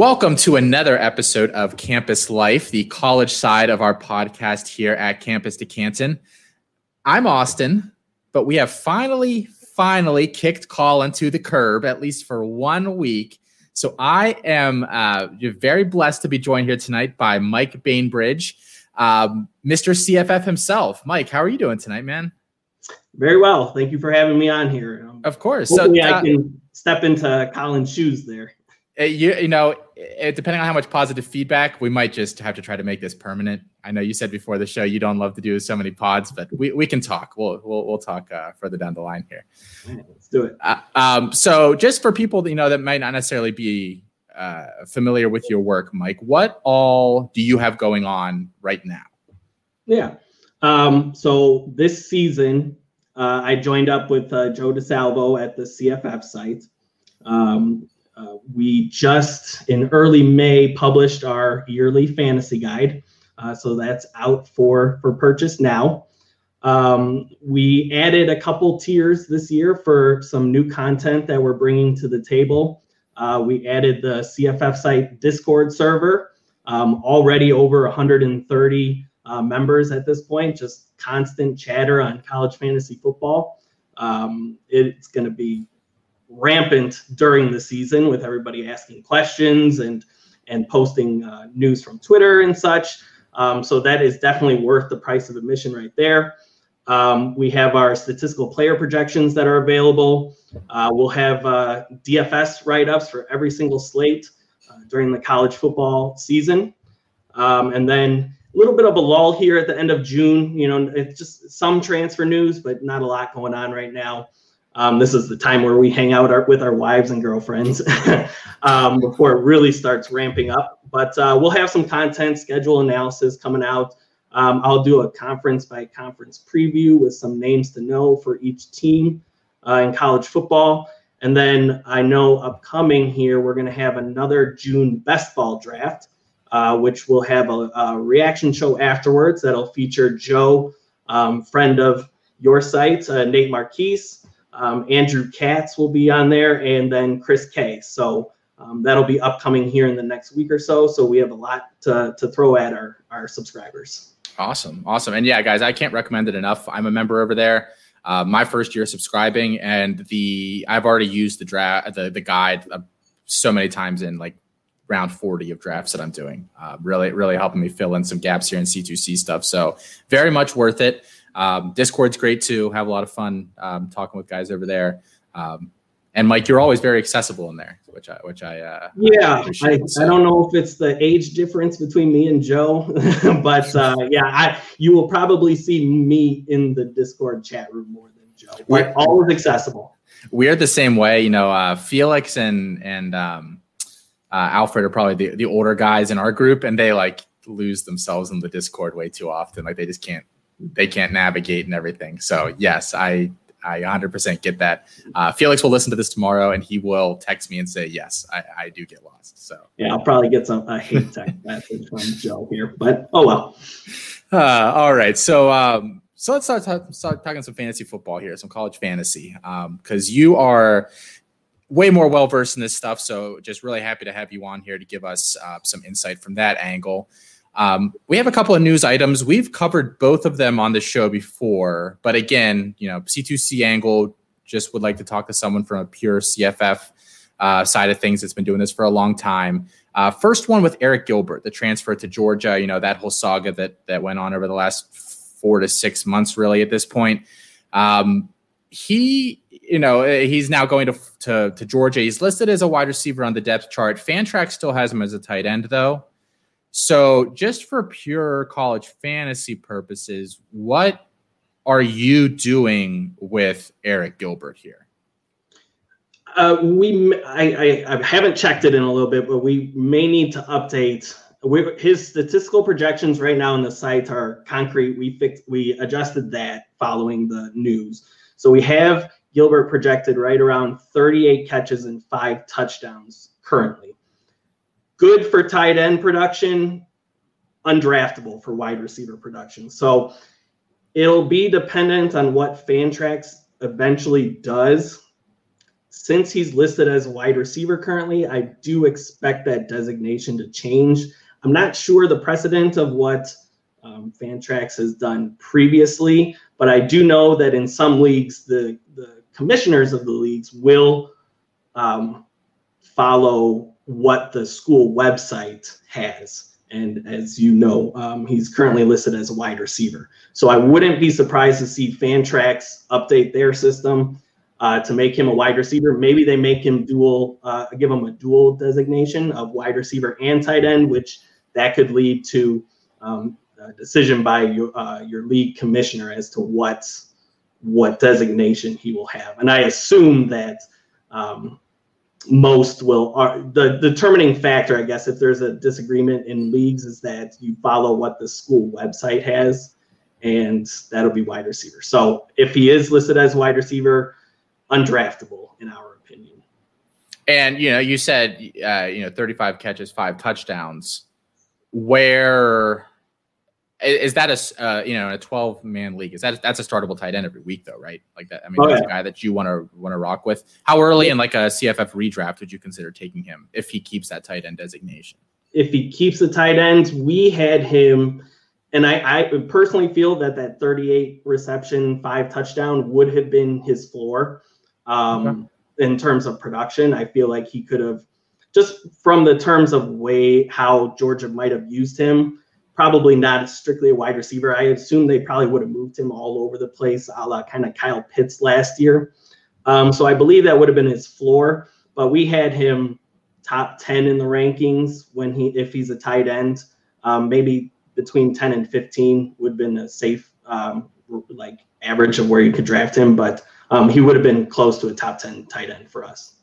Welcome to another episode of Campus Life, the college side of our podcast here at Campus to Canton. I'm Austin, but we have finally, finally kicked Colin to the curb, at least for one week. So I am uh, very blessed to be joined here tonight by Mike Bainbridge, um, Mr. CFF himself. Mike, how are you doing tonight, man? Very well. Thank you for having me on here. Um, of course. Hopefully, so, uh, I can step into Colin's shoes there. You, you know, it, depending on how much positive feedback, we might just have to try to make this permanent. I know you said before the show you don't love to do so many pods, but we, we can talk. We'll we'll, we'll talk uh, further down the line here. let's do it. Uh, um, so, just for people that you know that might not necessarily be uh, familiar with your work, Mike, what all do you have going on right now? Yeah. Um, so this season, uh, I joined up with uh, Joe DeSalvo at the CFF site. Um, uh, we just in early May published our yearly fantasy guide, uh, so that's out for for purchase now. Um, we added a couple tiers this year for some new content that we're bringing to the table. Uh, we added the CFF site Discord server, um, already over 130 uh, members at this point, just constant chatter on college fantasy football. Um, it's going to be rampant during the season with everybody asking questions and and posting uh, news from Twitter and such. Um, so that is definitely worth the price of admission right there. Um, we have our statistical player projections that are available. Uh, we'll have uh, DFS write-ups for every single slate uh, during the college football season, um, and then a little bit of a lull here at the end of June. You know, it's just some transfer news, but not a lot going on right now. Um, this is the time where we hang out our, with our wives and girlfriends um, before it really starts ramping up. But uh, we'll have some content schedule analysis coming out. Um, I'll do a conference by conference preview with some names to know for each team uh, in college football. And then I know upcoming here, we're going to have another June best ball draft, uh, which will have a, a, reaction show afterwards that'll feature Joe, um, friend of your site, uh, Nate Marquise, um, Andrew Katz will be on there, and then Chris K. So um, that'll be upcoming here in the next week or so. So we have a lot to, to throw at our, our subscribers. Awesome. Awesome. And yeah, guys, I can't recommend it enough. I'm a member over there. Uh, my first year subscribing, and the I've already used the draft the the guide uh, so many times in like round 40 of drafts that I'm doing. Uh, really, really helping me fill in some gaps here in C2C stuff. So very much worth it. Um, Discord's great too. Have a lot of fun um, talking with guys over there. Um, and Mike, you're always very accessible in there, which I, which I, uh, yeah, I, I, I, don't know if it's the age difference between me and Joe, but uh, yeah, I, you will probably see me in the Discord chat room more than Joe. We're always accessible. We're the same way, you know. Uh, Felix and and um, uh, Alfred are probably the, the older guys in our group, and they like lose themselves in the Discord way too often. Like they just can't they can't navigate and everything. So yes, I I 100% get that. Uh, Felix will listen to this tomorrow and he will text me and say, yes, I, I do get lost. So yeah, I'll probably get some a hate text message from Joe here, but oh well. Uh, all right, so um, so let's start, talk, start, talking some fantasy football here, some college fantasy, Um, because um, you are way more well versed in this stuff. So just really happy to have you on here to give us uh, some insight from that angle. Um, we have a couple of news items. We've covered both of them on the show before, but again, you know, C2C angle just would like to talk to someone from a pure CFF uh, side of things that's been doing this for a long time. Uh, first one with Arik Gilbert, the transfer to Georgia. You know that whole saga that that went on over the last four to six months, really. At this point, um, he, you know, he's now going to, to to Georgia. He's listed as a wide receiver on the depth chart. Fantrax still has him as a tight end, though. So, just for pure college fantasy purposes, what are you doing with Arik Gilbert here? Uh, we, I, I, I, haven't checked it in a little bit, but we may need to update. We, his statistical projections right now on the site are concrete. We fixed, we adjusted that following the news. So we have Gilbert projected right around 38 catches and five touchdowns currently good for tight end production, undraftable for wide receiver production. So it'll be dependent on what Fantrax eventually does. since he's listed as wide receiver currently, I do expect that designation to change. I'm not sure the precedent of what um, Fantrax has done previously, but I do know that in some leagues, the, the commissioners of the leagues will um, follow what the school website has. And as you know, um, he's currently listed as a wide receiver. So I wouldn't be surprised to see Fantrax update their system uh, to make him a wide receiver. Maybe they make him dual, uh, give him a dual designation of wide receiver and tight end, which that could lead to um, a decision by your, uh, your league commissioner as to what what designation he will have. And I assume that um, most will are the determining factor i guess if there's a disagreement in leagues is that you follow what the school website has and that'll be wide receiver. So if he is listed as wide receiver undraftable in our opinion. And you know you said uh, you know 35 catches five touchdowns. Where is that a uh, you know a 12 man league? Is that that's a startable tight end every week though right? Like that i mean oh, that's yeah. a guy that you want to want to rock with. How early in like a cff redraft would you consider taking him if he keeps that tight end designation? If he keeps the tight ends we had him and I, I personally feel that that 38 reception five touchdown would have been his floor um, okay. in terms of production. I feel like he could have just from the terms of way how georgia might have used him probably not strictly a wide receiver. I assume they probably would have moved him all over the place, a la kind of Kyle Pitts last year. Um, so I believe that would have been his floor. But we had him top 10 in the rankings when he, if he's a tight end, um, maybe between 10 and 15 would have been a safe, um, like average of where you could draft him. But um, he would have been close to a top 10 tight end for us.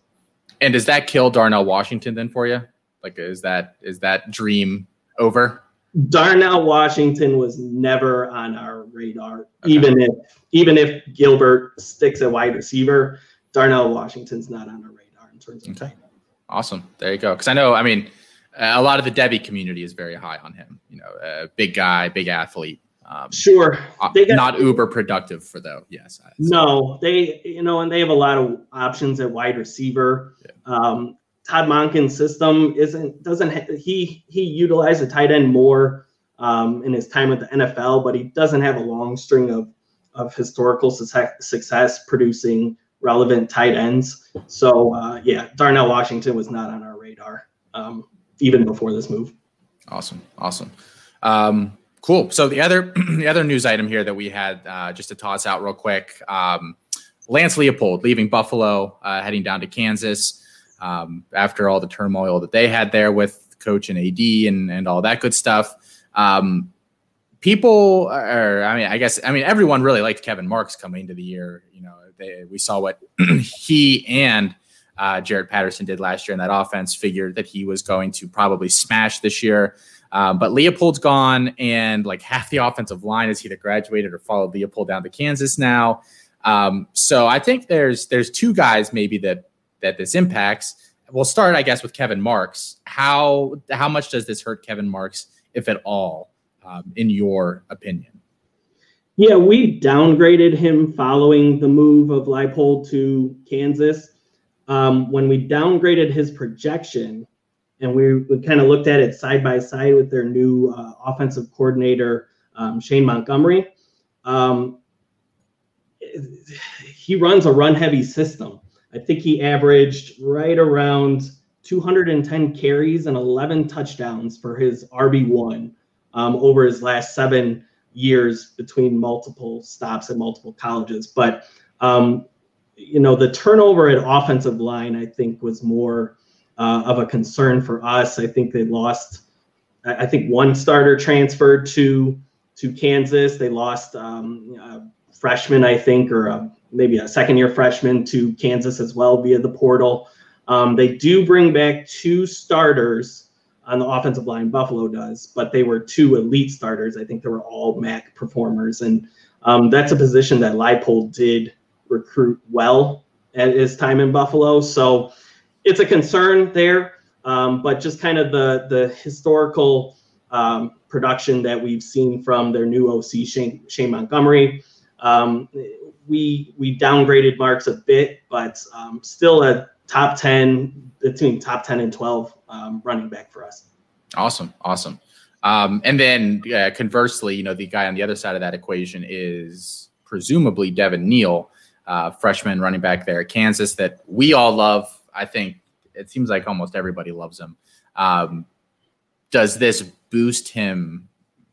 And does that kill Darnell Washington then for you? Like, is that is that dream over? Darnell Washington was never on our radar, okay. even if even if Gilbert sticks at wide receiver. Darnell Washington's not on our radar in terms of. Okay, awesome. There you go. Because I know, I mean, a lot of the Devy community is very high on him. You know, uh, big guy, big athlete. Um, sure, uh, they got, not uber productive for though. Yes. No, they you know, and they have a lot of options at wide receiver. Yeah. Um, Todd Monken's system isn't doesn't he he utilized a tight end more um, in his time at the NFL, but he doesn't have a long string of of historical success, success producing relevant tight ends. So uh, yeah, Darnell Washington was not on our radar um, even before this move. Awesome, awesome, um, cool. So the other the other news item here that we had uh, just to toss out real quick. Um, Lance Leipold leaving Buffalo, uh, heading down to Kansas um, after all the turmoil that they had there with coach and AD and, and all that good stuff. Um, people are, I mean, I guess, I mean, everyone really liked Kevin Marks coming into the year. You know, they, we saw what he and uh, Jaret Patterson did last year in that offense, figured that he was going to probably smash this year. Um, but Leipold's gone, and like half the offensive line has either graduated or followed Leipold down to Kansas now. Um, so I think there's there's two guys maybe that that this impacts. We'll start, I guess, with Kevin Marks. How how much does this hurt Kevin Marks, if at all, um, in your opinion? Yeah, we downgraded him following the move of Leipold to Kansas. Um, when we downgraded his projection, and we, we kind of looked at it side by side with their new uh, offensive coordinator, um, Shane Montgomery. Um, he runs a run heavy system. I think he averaged right around 210 carries and 11 touchdowns for his RB1 um, over his last seven years between multiple stops at multiple colleges. But, um, you know, the turnover at offensive line, I think, was more uh, of a concern for us. I think they lost, I think one starter transferred to to Kansas. They lost um, a freshman, I think, or a maybe a second year freshman to Kansas as well via the portal. Um, they do bring back two starters on the offensive line, Buffalo does, but they were two elite starters. I think they were all MAC performers. And um, that's a position that Leipold did recruit well at his time in Buffalo. So it's a concern there. Um, but just kind of the, the historical um, production that we've seen from their new OC, Shane, Shane Montgomery. Um, we we downgraded Marks a bit, but um, still a top ten between top ten and twelve um, running back for us. Awesome, awesome. Um, and then uh, conversely, you know, the guy on the other side of that equation is presumably Devin Neal, uh, freshman running back there at Kansas that we all love. I think it seems like almost everybody loves him. Um, does this boost him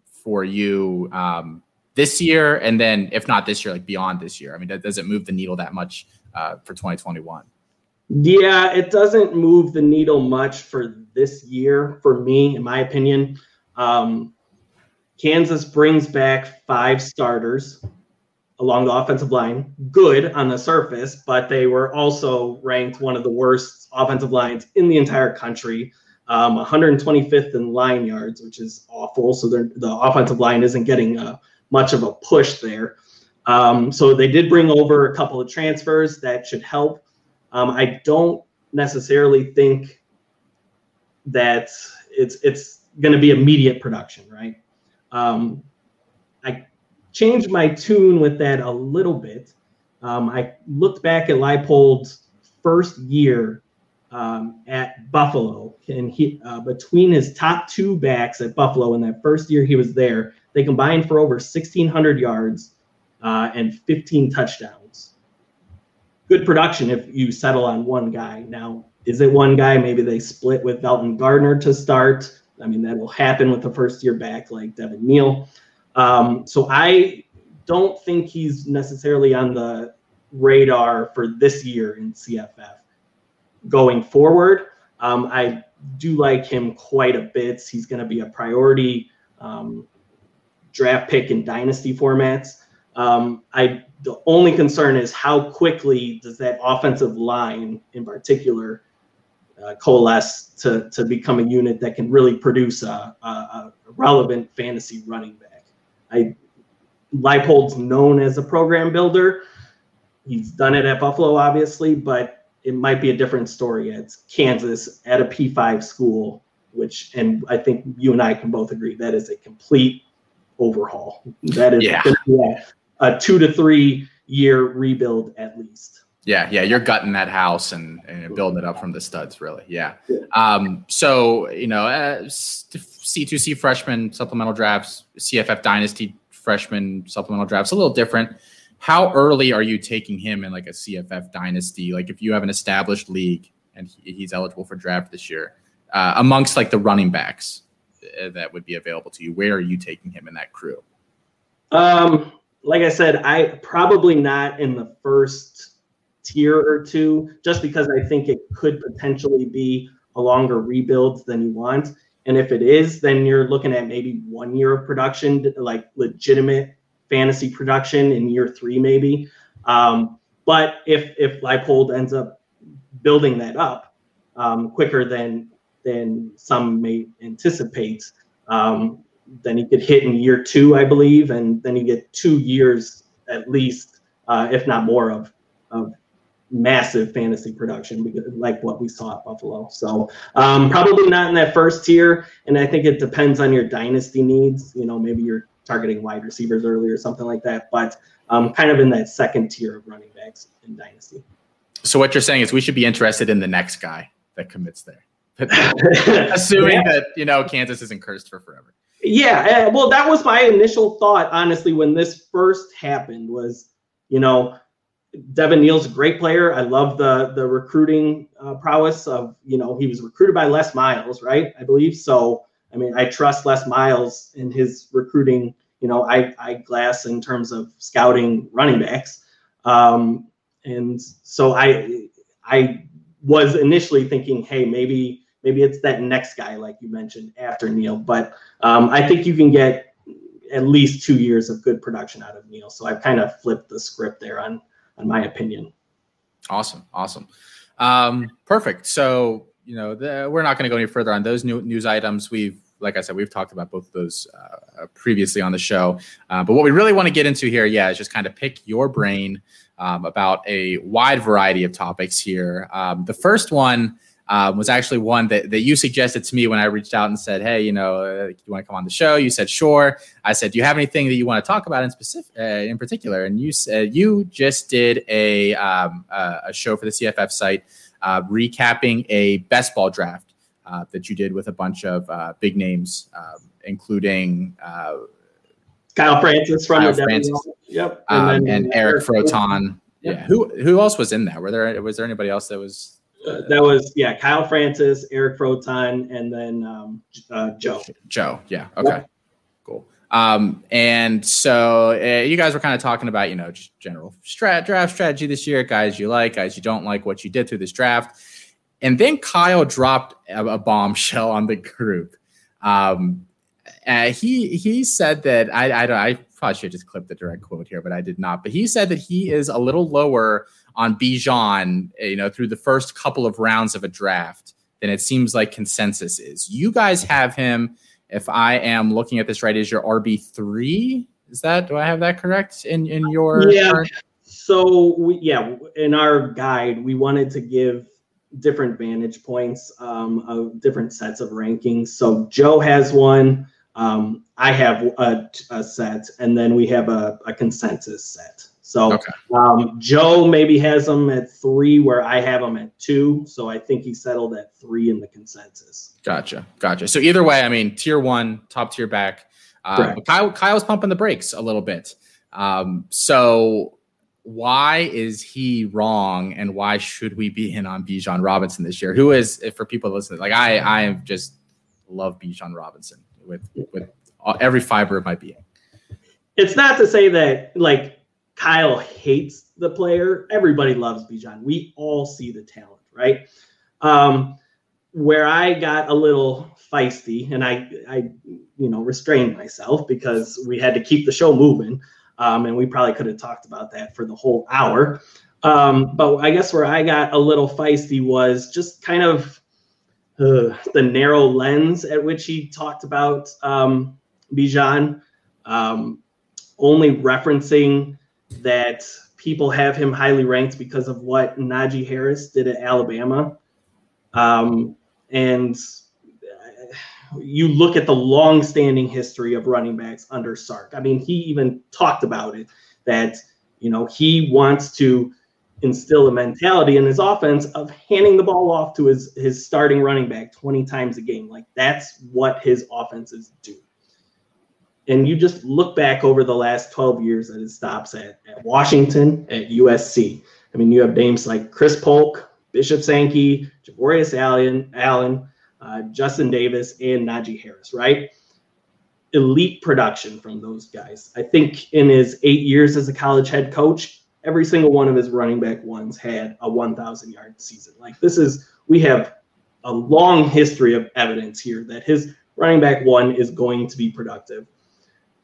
for you um, this year? And then, if not this year, like beyond this year? I mean, does it move the needle that much uh, for 2021? Yeah, it doesn't move the needle much for this year, for me, in my opinion. Um, Kansas brings back five starters along the offensive line, good on the surface, but they were also ranked one of the worst offensive lines in the entire country. Um, 125th in line yards, which is awful. So the offensive line isn't getting uh, much of a push there. Um, so they did bring over a couple of transfers that should help. Um, I don't necessarily think that it's it's going to be immediate production, right? Um, I changed my tune with that a little bit. Um, I looked back at Leipold's first year um, at Buffalo, and he uh, between his top two backs at Buffalo in that first year he was there, they combined for over 1,600 yards uh, and 15 touchdowns. Good production if you settle on one guy. Now, is it one guy? Maybe they split with Velton Gardner to start. I mean, that will happen with the first year back like Devin Neal. Um, so I don't think he's necessarily on the radar for this year in CFF. Going forward, um, I do like him quite a bit. He's going to be a priority um, draft pick in dynasty formats. Um, I the only concern is how quickly does that offensive line, in particular, uh, coalesce to to become a unit that can really produce a, a, a relevant fantasy running back. I Leipold's known as a program builder. He's done it at Buffalo, obviously, but it might be a different story at Kansas at a P5 school, which, and I think you and I can both agree that is a complete overhaul. That is yeah. a two to three year rebuild at least. Yeah, yeah, you're gutting that house and, and building it up from the studs, really. Yeah. Um, so you know, uh, C2C freshman supplemental drafts, CFF dynasty freshman supplemental drafts, a little different. How early are you taking him in like a CFF dynasty? Like if you have an established league and he, he's eligible for draft this year, uh, amongst like the running backs that would be available to you, where are you taking him in that crew? Um, like I said, I probably not in the first tier or two, just because I think it could potentially be a longer rebuild than you want. And if it is, then you're looking at maybe one year of production, like legitimate fantasy production in year three, maybe. Um, but if if Leipold ends up building that up um, quicker than than some may anticipate, um, then he could hit in year two, I believe, and then you get two years at least, uh, if not more, of of massive fantasy production like what we saw at Buffalo. So um, probably not in that first tier, and I think it depends on your dynasty needs. You know, maybe you're targeting wide receivers early or something like that, but um, kind of in that second tier of running backs in dynasty. So what you're saying is we should be interested in the next guy that commits there, assuming yeah. that you know Kansas isn't cursed for forever. Yeah, eh, well, that was my initial thought, honestly, when this first happened. Was you know Devin Neal's a great player. I love the the recruiting uh, prowess of you know he was recruited by Les Miles, right? I believe so. I mean, I trust Les Miles in his recruiting. You know, I I glass in terms of scouting running backs, um, and so I I was initially thinking, hey, maybe maybe it's that next guy like you mentioned after Neal. but um, I think you can get at least two years of good production out of Neal. So I've kind of flipped the script there on in my opinion. Awesome, awesome, um, perfect. So you know, the, we're not going to go any further on those new news items. We've like I said, we've talked about both of those uh, previously on the show. Uh, but what we really want to get into here, yeah, is just kind of pick your brain um, about a wide variety of topics here. Um, the first one um, was actually one that, that you suggested to me when I reached out and said, "Hey, you know, uh, you want to come on the show?" You said, "Sure." I said, "Do you have anything that you want to talk about in specific, uh, in particular?" And you said you just did a um, uh, a show for the CFF site uh, recapping a best ball draft uh, that you did with a bunch of uh, big names, um, including. Kyle Francis from Kyle the Francis. Yep. Um, then, and, Eric Froton. Yep. Yeah. Who who else was in there? Were there was there anybody else that was that was yeah, Kyle Francis, Eric Froton, and then um, uh, Joe. Joe. Yeah. Okay. Cool. Um, and so uh, you guys were kind of talking about you know just general strat draft strategy this year, guys you like, guys you don't like, what you did through this draft, and then Kyle dropped a, a bombshell on the group. Um, uh, he he said that I I, don't, I probably should just clip the direct quote here, but I did not. But he said that he is a little lower on Bijan, you know, through the first couple of rounds of a draft than it seems like consensus is. You guys have him, if I am looking at this right, is your RB three? Is that do I have that correct in in your yeah? Current? So we, yeah, in our guide, we wanted to give different vantage points um, of different sets of rankings. So Joe has one. Um, I have a, a, set, and then we have a, a consensus set. So okay. um, Joe maybe has them at three, where I have them at two. So I think he settled at three in the consensus. Gotcha, gotcha. So either way, I mean, tier one, top tier back. Uh, Kyle, Kyle's pumping the brakes a little bit. Um, so why is he wrong, and why should we be in on Bijan Robinson this year? Who is, for people listening, like I, I just love Bijan Robinson with with every fiber of my being. It's not to say that like Kyle hates the player. Everybody loves Bijan. We all see the talent, right? Um, where I got a little feisty and I, I, you know, restrained myself because we had to keep the show moving. Um, and we probably could have talked about that for the whole hour. Um, but I guess where I got a little feisty was just kind of uh, the narrow lens at which he talked about um, Bijan, um, only referencing that people have him highly ranked because of what Najee Harris did at Alabama. Um, and you look at the long-standing history of running backs under Sark. I mean, he even talked about it that you know he wants to instill a mentality in his offense of handing the ball off to his his starting running back 20 times a game. Like that's what his offenses do. And you just look back over the last 12 years that it stops at, at Washington, at USC. I mean, you have names like Chris Polk, Bishop Sankey, Javorius Allen, Allen uh, Justin Davis, and Najee Harris, right? Elite production from those guys. I think in his eight years as a college head coach, every single one of his running back ones had a 1,000 yard season. Like this is, we have a long history of evidence here that his running back one is going to be productive.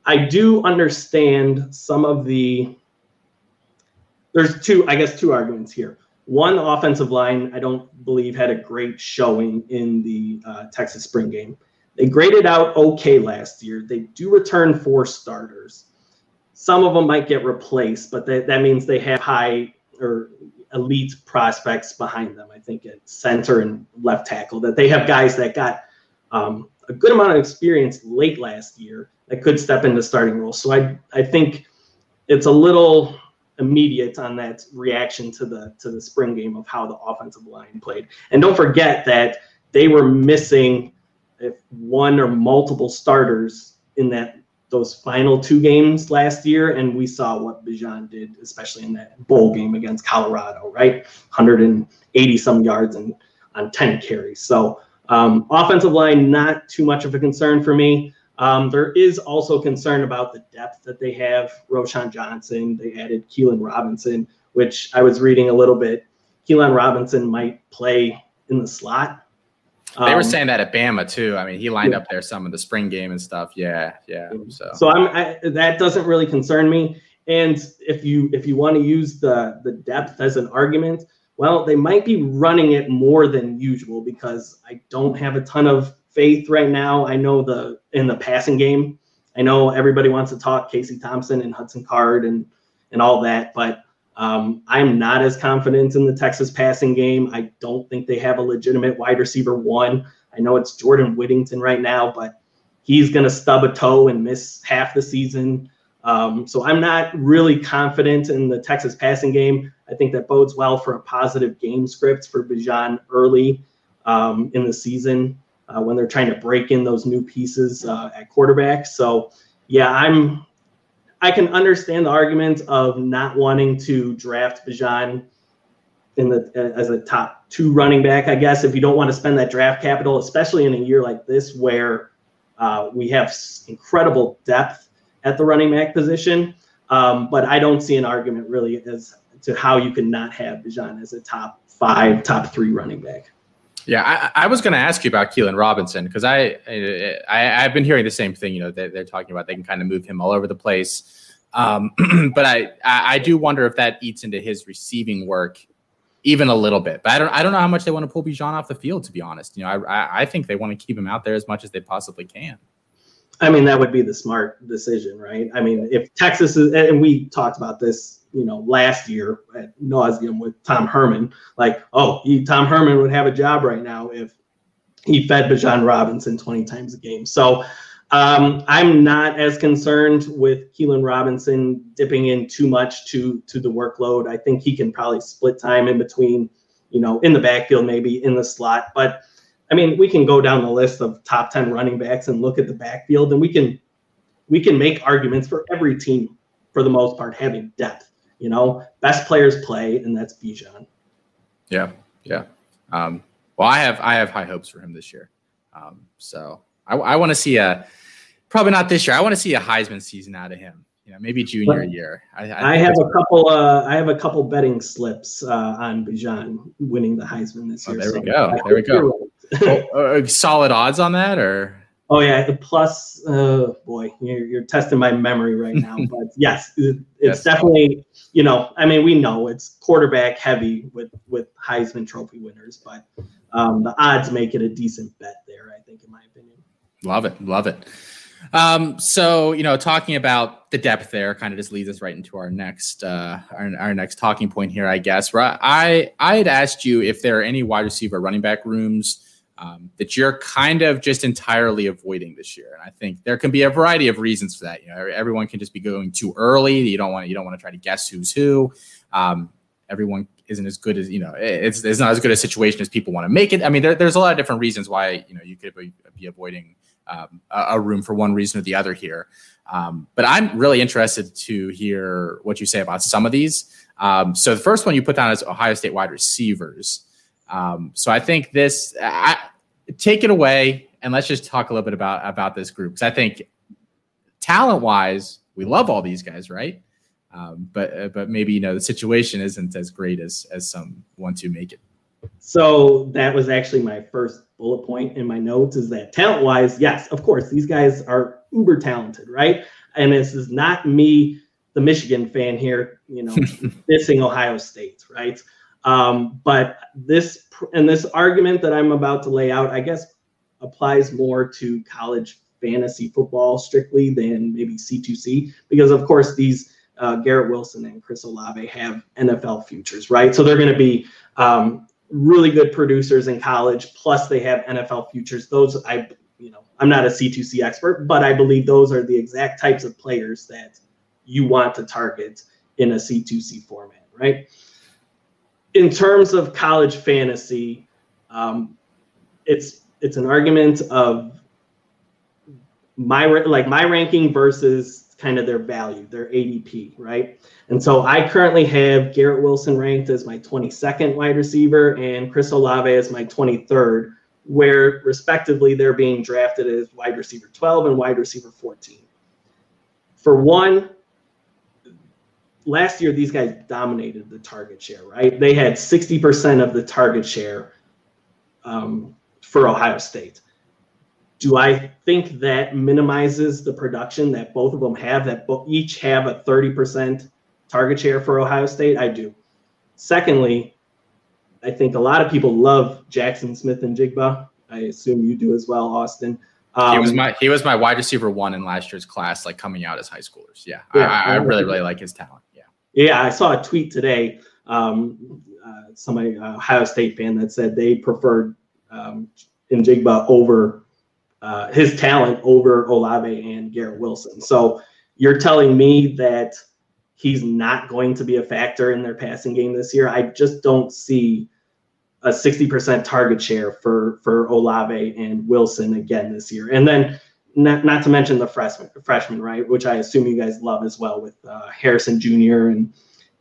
I do understand some of the, there's two, I guess, two arguments here. One offensive line, I don't believe had a great showing in the uh, Texas spring game. They graded out okay last year. They do return four starters. Some of them might get replaced, but that, that means they have high or elite prospects behind them. I think at center and left tackle, that they have guys that got um, a good amount of experience late last year that could step into starting roles. So I I think it's a little immediate on that reaction to the to the spring game of how the offensive line played. And don't forget that they were missing if one or multiple starters in that those final two games last year, and we saw what Bijan did, especially in that bowl game against Colorado, right? 180 some yards and on 10 carries. So um, offensive line, not too much of a concern for me. Um, there is also concern about the depth that they have. Roschon Johnson, they added Keilan Robinson, which I was reading a little bit. Keilan Robinson might play in the slot they were um, saying that at Bama too. I mean, he lined yeah. up there some of the spring game and stuff. Yeah, yeah. So, so I'm I, that doesn't really concern me. And if you if you want to use the the depth as an argument, well, they might be running it more than usual because I don't have a ton of faith right now. I know the in the passing game. I know everybody wants to talk Casey Thompson and Hudson Card and and all that, but Um, I'm not as confident in the Texas passing game. I don't think they have a legitimate wide receiver one. I know it's Jordan Whittington right now, but he's going to stub a toe and miss half the season. Um, so I'm not really confident in the Texas passing game. I think that bodes well for a positive game script for Bijan early um, in the season uh, when they're trying to break in those new pieces uh, at quarterback. So yeah, I'm I can understand the argument of not wanting to draft Bijan in the as a top two running back. I guess if you don't want to spend that draft capital, especially in a year like this where uh, we have incredible depth at the running back position. Um, but I don't see an argument really as to how you can not have Bijan as a top five, top three running back. Yeah, I, I was going to ask you about Keilan Robinson because I, I have been hearing the same thing. You know, they, they're talking about they can kind of move him all over the place, um, but I I do wonder if that eats into his receiving work even a little bit. But I don't I don't know how much they want to pull Bijan off the field. To be honest, you know, I I think they want to keep him out there as much as they possibly can. I mean, that would be the smart decision, right? I mean, if Texas is, and we talked about this, you know, last year at nauseum with Tom Herman, like, oh, he, Tom Herman would have a job right now if he fed Bijan Robinson 20 times a game. So um, I'm not as concerned with Keilan Robinson dipping in too much to to the workload. I think he can probably split time in between, you know, in the backfield, maybe in the slot, but I mean, we can go down the list of top 10 running backs and look at the backfield and we can we can make arguments for every team for the most part having depth. You know, best players play, and that's Bijan. Yeah, yeah. Um, well, I have I have high hopes for him this year. Um, so I, I want to see a probably not this year. I want to see a Heisman season out of him. You know, maybe junior but year. I, I, I have a couple. Uh, I have a couple betting slips uh, on Bijan winning the Heisman this oh, year. there so we go. There we go oh, uh, solid odds on that, or oh yeah, plus uh, boy, you're, you're testing my memory right now, but yes, it, it's yes. definitely you know, I mean, we know it's quarterback heavy with with Heisman Trophy winners, but um, the odds make it a decent bet there. I think, in my opinion. Love it, love it. Um, so you know, talking about the depth there kind of just leads us right into our next uh, our, our next talking point here, I guess. Right, I I had asked you if there are any wide receiver running back rooms um, that you're kind of just entirely avoiding this year. And I think there can be a variety of reasons for that. You know, everyone can just be going too early. You don't want you don't want to try to guess who's who. Um, everyone isn't as good as you know. It's, it's not as good a situation as people want to make it. I mean, there, there's a lot of different reasons why you know you could be, be avoiding um, a, a, room for one reason or the other here. Um, but I'm really interested to hear what you say about some of these. Um, so the first one you put down is Ohio State wide receivers. Um, so I think this, take it away and let's just talk a little bit about about this group because I think talent wise, we love all these guys, right? Um, but uh, but maybe you know the situation isn't as great as as some want to make it. So that was actually my first bullet point in my notes is that talent wise, yes, of course, these guys are uber talented, right? And this is not me, the Michigan fan here, you know, dissing Ohio State, right? Um, but this and this argument that I'm about to lay out, I guess, applies more to college fantasy football strictly than maybe C2C, because of course these uh, Garrett Wilson and Chris Olave have NFL futures, right? So they're going to be um, really good producers in college. Plus, they have NFL futures. Those I, you know, I'm not a C2C expert, but I believe those are the exact types of players that you want to target in a C2C format, right? In terms of college fantasy, um, it's it's an argument of my like my ranking versus kind of their value, their ADP, right? And so I currently have Garrett Wilson ranked as my 22nd wide receiver and Chris Olave as my 23rd, where respectively they're being drafted as wide receiver 12 and wide receiver 14. For one, last year these guys dominated the target share, right? They had 60% of the target share um, for Ohio State. Do I think that minimizes the production that both of them have, that both each have a 30% target share for Ohio State? I do. Secondly, I think a lot of people love Jackson Smith-Njigba. I assume you do as well, Austin. Um, he was my he was my wide receiver one in last year's class, like coming out as high schoolers. Yeah, yeah I, I, really really like his talent. Yeah, I saw a tweet today. Um, uh, somebody, uh, Ohio State fan, that said they preferred um, Njigba over uh, his talent over Olave and Garrett Wilson. So you're telling me that he's not going to be a factor in their passing game this year. I just don't see a 60% target share for for Olave and Wilson again this year. And then not, not to mention the freshman, freshman, right, which I assume you guys love as well with uh, Harrison Jr. and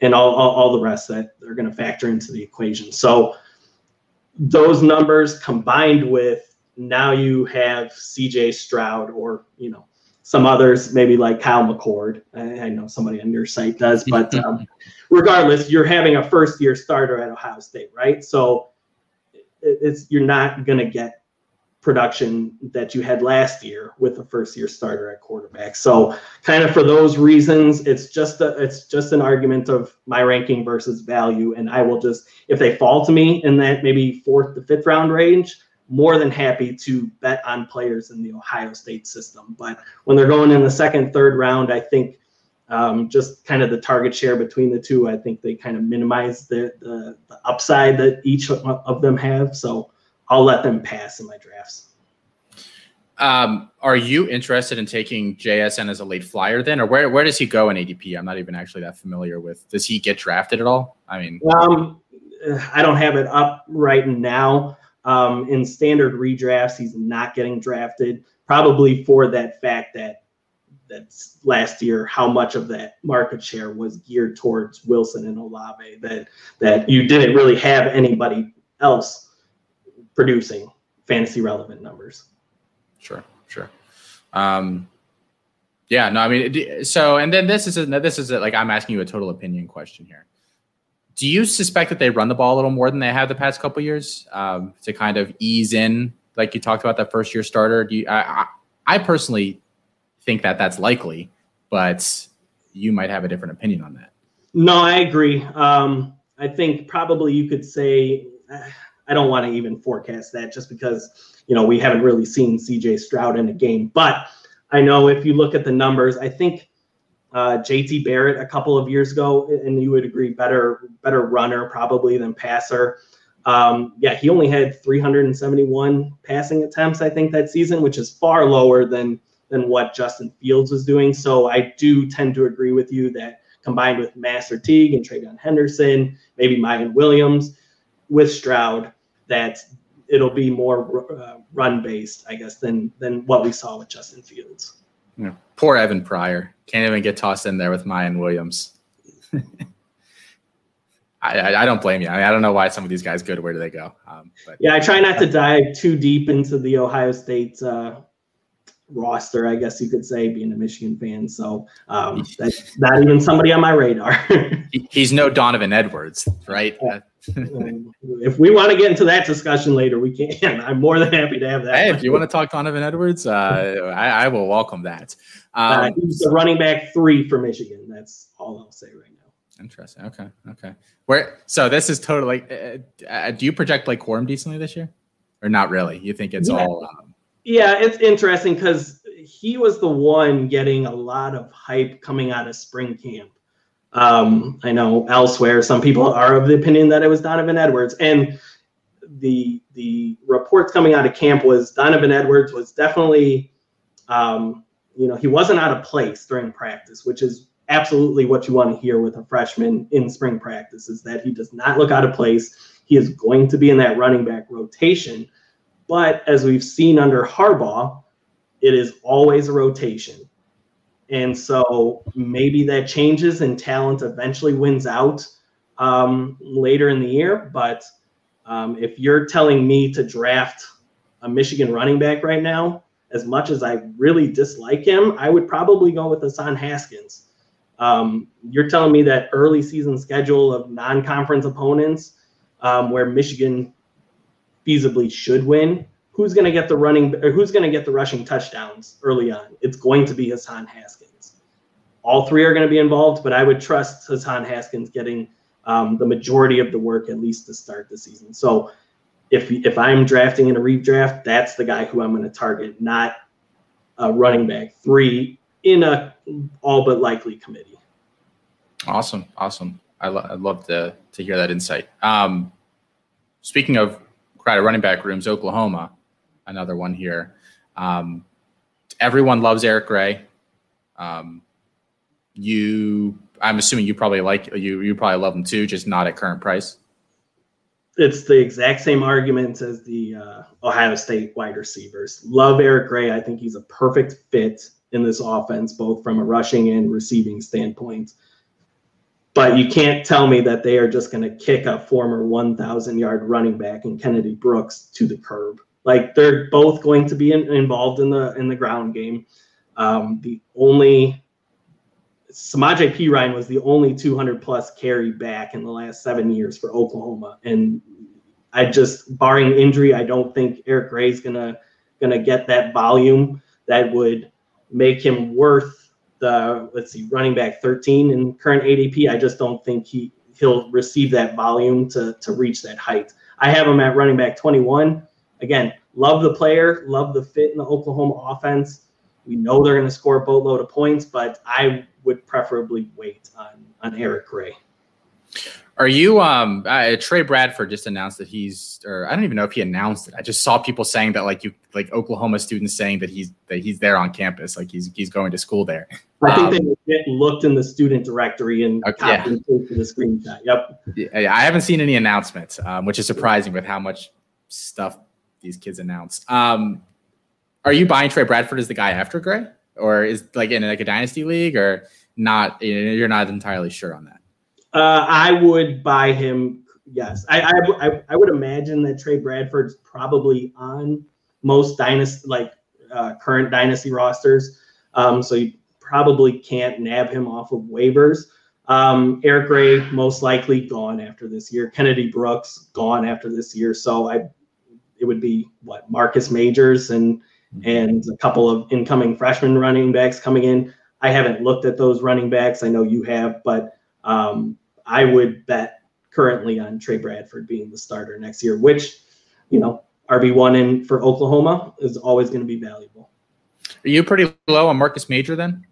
and all, all, all the rest that are going to factor into the equation. So those numbers combined with now you have CJ Stroud or you know some others maybe like Kyle McCord. I, I know somebody on your site does, but um, regardless, you're having a first year starter at Ohio State, right? So it's you're not going to get production that you had last year with a first year starter at quarterback. So kind of for those reasons, it's just a it's just an argument of my ranking versus value. And I will just if they fall to me in that maybe fourth to fifth round range, more than happy to bet on players in the Ohio State system. But when they're going in the second, third round, I think um, just kind of the target share between the two, I think they kind of minimize the, the, the upside that each of them have. So I'll let them pass in my drafts. Um, are you interested in taking JSN as a late flyer then, or where, where does he go in ADP? I'm not even actually that familiar with. Does he get drafted at all? I mean, um, I don't have it up right now. Um, in standard redrafts, he's not getting drafted, probably for that fact that that's last year how much of that market share was geared towards Wilson and Olave that that you didn't really have anybody else producing fantasy relevant numbers. Sure, sure. Um, yeah, no, I mean, so and then this is a, this is a, like I'm asking you a total opinion question here. Do you suspect that they run the ball a little more than they have the past couple years um, to kind of ease in, like you talked about that first year starter? Do you? I, I, I personally think that that's likely, but you might have a different opinion on that. No, I agree. Um, I think probably you could say I don't want to even forecast that just because, you know, we haven't really seen CJ Stroud in a game. But I know if you look at the numbers, I think uh, JT Barrett a couple of years ago, and you would agree, better better runner probably than passer. Um, yeah, he only had 371 passing attempts, I think, that season, which is far lower than than what Justin Fields was doing. So I do tend to agree with you that combined with Master Teague and TreVeyon Henderson, maybe Miyan Williams with Stroud, that it'll be more uh, run based, I guess, than than what we saw with Justin Fields. Yeah. Poor Evan Pryor can't even get tossed in there with Miyan Williams. I, I, I, don't blame you. I, mean, I, don't know why some of these guys go to where do they go. Um, but yeah, I try not to dive too deep into the Ohio State uh, roster, I guess you could say, being a Michigan fan. So um, that's not even somebody on my radar. He's no Donovan Edwards, right? Yeah. If we want to get into that discussion later, we can. I'm more than happy to have that. Hey, if you want to talk Donovan Edwards, uh, I, I, will welcome that. Um, uh, he's the running back three for Michigan. That's all I'll say right now. Interesting. Okay. Okay. Where? So this is totally. Uh, uh, do you project Blake Corum decently this year, or not really? You think it's yeah. all? Um, yeah, it's interesting because he was the one getting a lot of hype coming out of spring camp. Um, I know elsewhere some people are of the opinion that it was Donovan Edwards, and the the reports coming out of camp was Donovan Edwards was definitely, um, you know, he wasn't out of place during practice, which is absolutely what you want to hear with a freshman in spring practice is that he does not look out of place. He is going to be in that running back rotation, but as we've seen under Harbaugh, it is always a rotation. And so maybe that changes and talent eventually wins out um, later in the year. But um, if you're telling me to draft a Michigan running back right now, as much as I really dislike him, I would probably go with Hassan Haskins. Um, you're telling me that early season schedule of non conference opponents um, where Michigan feasibly should win who's going to get the running who's going to get the rushing touchdowns early on? It's going to be Hassan Haskins. All three are going to be involved, but I would trust Hassan Haskins getting um, the majority of the work at least to start the season. So if if I'm drafting in a redraft, that's the guy who I'm going to target, not a running back three in a all but likely committee. Awesome, awesome. I lo- I'd love to to hear that insight. Um, speaking of crowded running back rooms, Oklahoma, another one here. Um, everyone loves Eric Gray. Um, you, I'm assuming you probably like you. You probably love him too, just not at current price. It's the exact same arguments as the uh, Ohio State wide receivers. Love Eric Gray. I think he's a perfect fit in this offense, both from a rushing and receiving standpoint. But you can't tell me that they are just going to kick a former 1,000 yard running back in Kennedy Brooks to the curb. Like they're both going to be in, involved in the in the ground game. Um, the only Samaje Perine was the only 200 plus carry back in the last seven years for Oklahoma, and I just barring injury, I don't think Eric Gray's gonna gonna get that volume that would make him worth the let's see running back 13 in current ADP. I just don't think he he'll receive that volume to to reach that height. I have him at running back 21. Again, love the player, love the fit in the Oklahoma offense. We know they're going to score a boatload of points, but I would preferably wait on on Eric Gray. Are you um uh, Trey Bradford just announced that he's or I don't even know if he announced it. I just saw people saying that like you like Oklahoma students saying that he's that he's there on campus, like he's he's going to school there. I think um, they looked in the student directory and okay, yeah. the screenshot. Yep. Yeah, I haven't seen any announcements, um, which is surprising with how much stuff these kids announce. Um, are you buying Trey Bradford as the guy after Gray, or is like in like a dynasty league, or not? You're not entirely sure on that. Uh, I would buy him. Yes, I, I, I would imagine that Trey Bradford's probably on most dynasty like uh, current dynasty rosters. Um, so you probably can't nab him off of waivers. Um, Eric Gray most likely gone after this year. Kennedy Brooks gone after this year. So I, it would be what Marcus Majors and and a couple of incoming freshman running backs coming in. I haven't looked at those running backs. I know you have, but um, I would bet currently on Trey Bradford being the starter next year, which, you know, RB1 in for Oklahoma is always going to be valuable. Are you pretty low on Marcus Major then?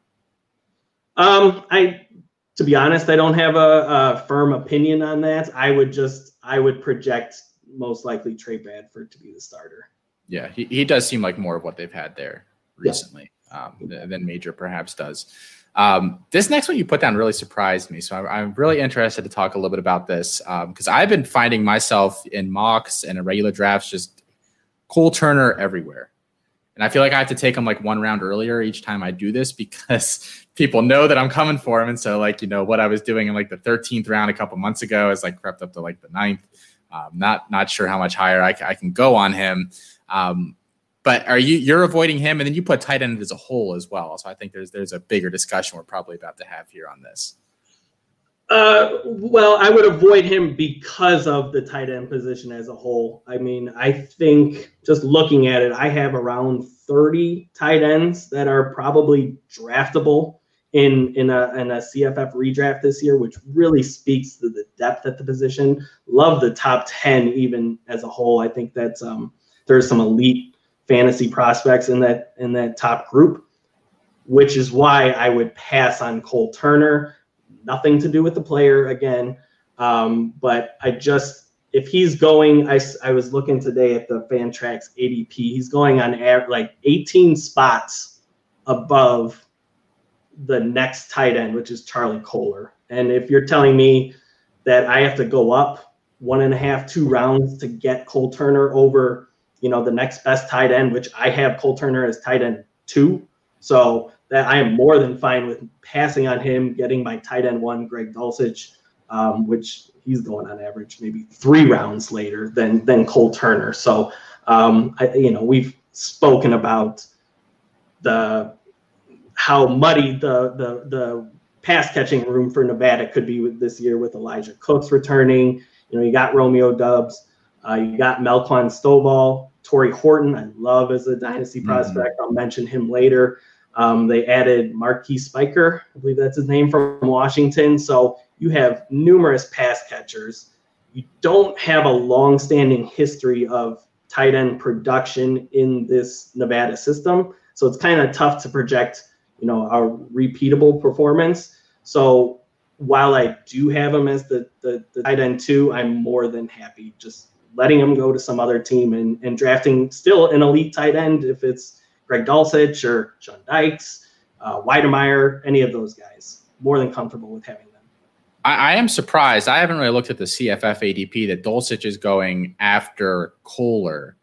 Um, I, to be honest, I don't have a, a firm opinion on that. I would just, I would project most likely Trey Bradford to be the starter. Yeah, he, he does seem like more of what they've had there recently yeah. um, than Major perhaps does. Um, this next one you put down really surprised me. So I'm, I'm really interested to talk a little bit about this because um, I've been finding myself in mocks and in regular drafts just Cole Turner everywhere. And I feel like I have to take him like one round earlier each time I do this because people know that I'm coming for him. And so, like, you know, what I was doing in like the 13th round a couple months ago is like crept up to like the ninth. Um, not not sure how much higher I, I can go on him. Um, but are you you're avoiding him, and then you put tight end as a whole as well. So I think there's there's a bigger discussion we're probably about to have here on this. Uh, well, I would avoid him because of the tight end position as a whole. I mean, I think just looking at it, I have around 30 tight ends that are probably draftable in in a in a CFF redraft this year, which really speaks to the depth at the position. Love the top 10 even as a whole. I think that's um there's some elite fantasy prospects in that in that top group, which is why I would pass on Cole Turner. Nothing to do with the player again, um, but I just if he's going, I, I was looking today at the Fantrax ADP. He's going on air, like 18 spots above the next tight end, which is Charlie Kolar. And if you're telling me that I have to go up one and a half, two rounds to get Cole Turner over you know, the next best tight end, which I have Cole Turner as tight end two. So that I am more than fine with passing on him, getting my tight end one, Greg Dulcich, um, which he's going on average maybe three rounds later than than Cole Turner. So um, I, you know, we've spoken about the how muddy the the the pass catching room for Nevada could be with this year with Elijah Cooks returning. You know, you got Romeo Doubs, Uh, you got Melquan Stovall, Tory Horton, I love as a dynasty mm-hmm. prospect. I'll mention him later. Um, they added Marquis Spiker, I believe that's his name from Washington. So you have numerous pass catchers. You don't have a long-standing history of tight end production in this Nevada system, so it's kind of tough to project, you know, a repeatable performance. So while I do have him as the, the, the tight end two, I'm more than happy just letting him go to some other team and, and drafting still an elite tight end if it's Greg Dulcich or Sean Dykes, uh, Wydermyer, any of those guys. More than comfortable with having them. I, I am surprised. I haven't really looked at the CFF ADP that Dulcich is going after Kolar.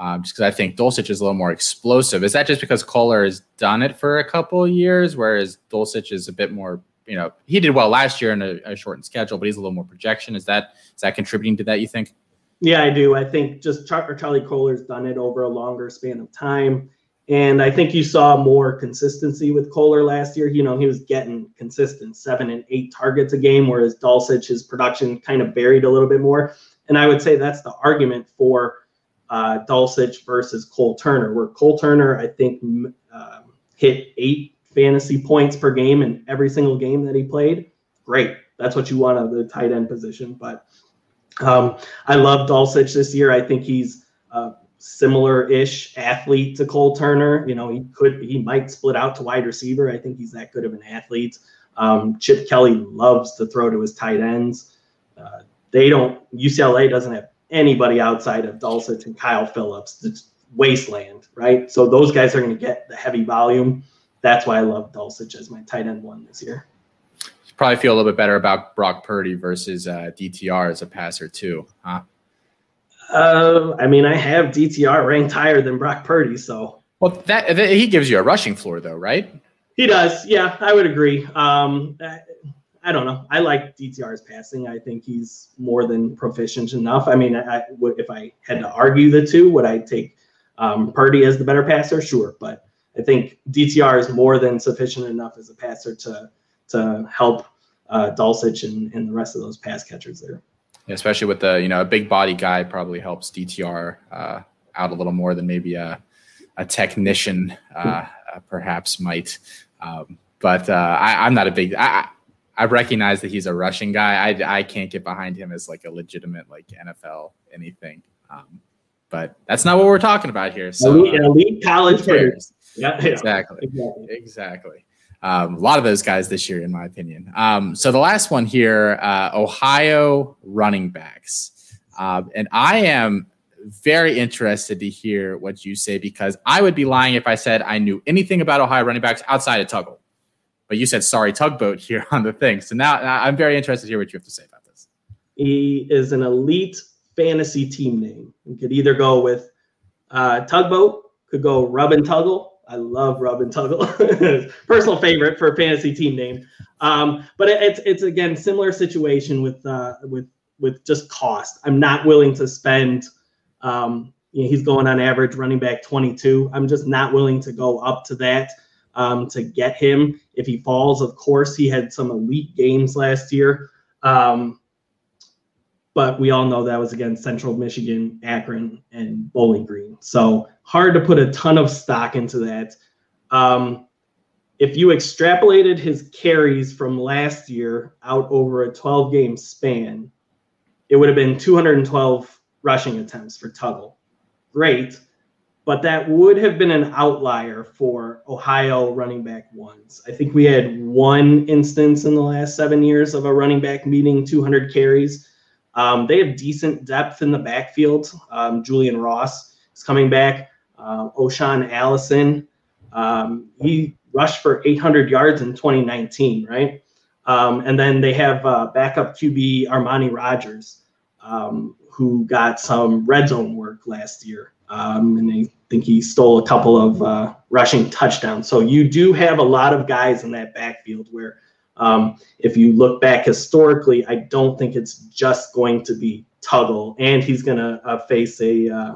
Um, just because I think Dulcich is a little more explosive. Is that just because Kolar has done it for a couple of years, whereas Dulcich is a bit more, you know, he did well last year in a, a shortened schedule, but he's a little more projection. Is that is that contributing to that? You think? Yeah, I do. I think just Char- Charlie Kolar's done it over a longer span of time. And I think you saw more consistency with Kolar last year. You know, he was getting consistent seven and eight targets a game, whereas Dulcich, his production kind of buried a little bit more. And I would say that's the argument for uh, Dulcich versus Cole Turner, where Cole Turner, I think, um, hit eight fantasy points per game in every single game that he played. Great. That's what you want of the tight end position. But um, I love Dulcich this year. I think he's uh, similar-ish athlete to Cole Turner. You know, he could he might split out to wide receiver. I think he's that good of an athlete. Um, Chip Kelly loves to throw to his tight ends. Uh, they don't. UCLA doesn't have anybody outside of Dulcich and Kyle Phillips. It's wasteland, right? So those guys are going to get the heavy volume. That's why I love Dulcich as my tight end one this year. probably feel a little bit better about Brock Purdy versus uh, DTR as a passer too, huh? Uh, I mean, I have DTR ranked higher than Brock Purdy, so. Well, that, that he gives you a rushing floor, though, right? He does. Yeah, I would agree. Um, I, don't know. I like DTR's passing. I think he's more than proficient enough. I mean, I, I would, if I had to argue the two, would I take um, Purdy as the better passer? Sure, but I think DTR is more than sufficient enough as a passer to to help uh, Dulcich and, and the rest of those pass catchers there especially with the you know a big body guy probably helps DTR uh, out a little more than maybe a a technician uh, uh, perhaps might. Um, but uh, I, am not a big. I, I recognize that he's a rushing guy. I, I can't get behind him as like a legitimate like NFL anything. Um, but that's not what we're talking about here. So elite, elite college players. Yeah, exactly. exactly. Exactly. Um, a lot of those guys this year, in my opinion. Um, so the last one here, uh, Ohio running backs, um, and I am very interested to hear what you say because I would be lying if I said I knew anything about Ohio running backs outside of Tuggle. But you said sorry tugboat here on the thing, so now I'm very interested to hear what you have to say about this. He is an elite fantasy team name. You could either go with uh, tugboat, could go rub and tuggle, I love Rub and Tuggle. Personal favorite for a fantasy team name. Um, but it, it's it's again similar situation with uh, with with just cost. I'm not willing to spend. Um, you know, he's going on average running back 22. I'm just not willing to go up to that um, to get him. If he falls, of course, he had some elite games last year. Um, but we all know that was against Central Michigan, Akron, and Bowling Green. So hard to put a ton of stock into that. Um, if you extrapolated his carries from last year out over a 12 game span, it would have been 212 rushing attempts for Tuggle. Great. But that would have been an outlier for Ohio running back ones. I think we had one instance in the last seven years of a running back meeting 200 carries. Um, they have decent depth in the backfield. Um, Julian Ross is coming back. Uh, O'Shaan Allison, um, he rushed for 800 yards in 2019, right? Um, and then they have uh, backup QB Armani Rogers, um, who got some red zone work last year. Um, and I think he stole a couple of uh, rushing touchdowns. So you do have a lot of guys in that backfield where um, if you look back historically, I don't think it's just going to be Tuggle, and he's going to uh, face a uh,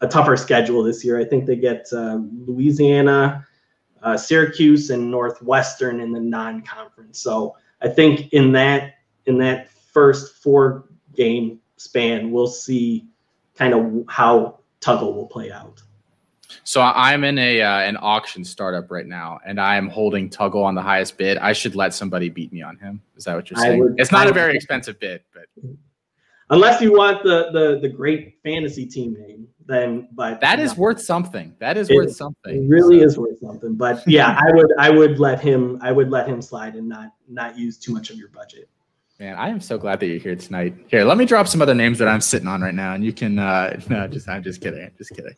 a tougher schedule this year. I think they get uh, Louisiana, uh, Syracuse, and Northwestern in the non-conference. So I think in that in that first four game span, we'll see kind of how Tuggle will play out. So I'm in a uh, an auction startup right now, and I am holding Tuggle on the highest bid. I should let somebody beat me on him. Is that what you're saying? Would, it's not a very expensive bid, but unless you want the the the great fantasy team name, then but that is worth something. That is it, worth something. It really so. is worth something. But yeah, I would I would let him I would let him slide and not not use too much of your budget. Man, I am so glad that you're here tonight. Here, let me drop some other names that I'm sitting on right now, and you can. Uh, no, just I'm just kidding. I'm just kidding.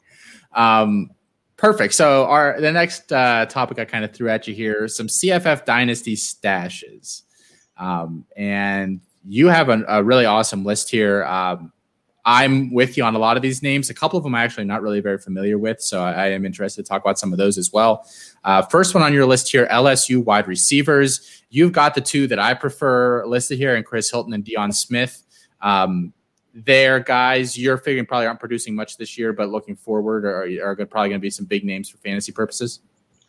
Um, perfect. So, our the next uh, topic I kind of threw at you here some CFF dynasty stashes, um, and you have a, a, really awesome list here. Um, I'm with you on a lot of these names. A couple of them I'm actually not really very familiar with, so I, I am interested to talk about some of those as well. Uh, first one on your list here LSU wide receivers. You've got the two that I prefer listed here, and Chris Hilton and Deion Smith. Um, there, guys, you're figuring probably aren't producing much this year, but looking forward are, are probably going to be some big names for fantasy purposes.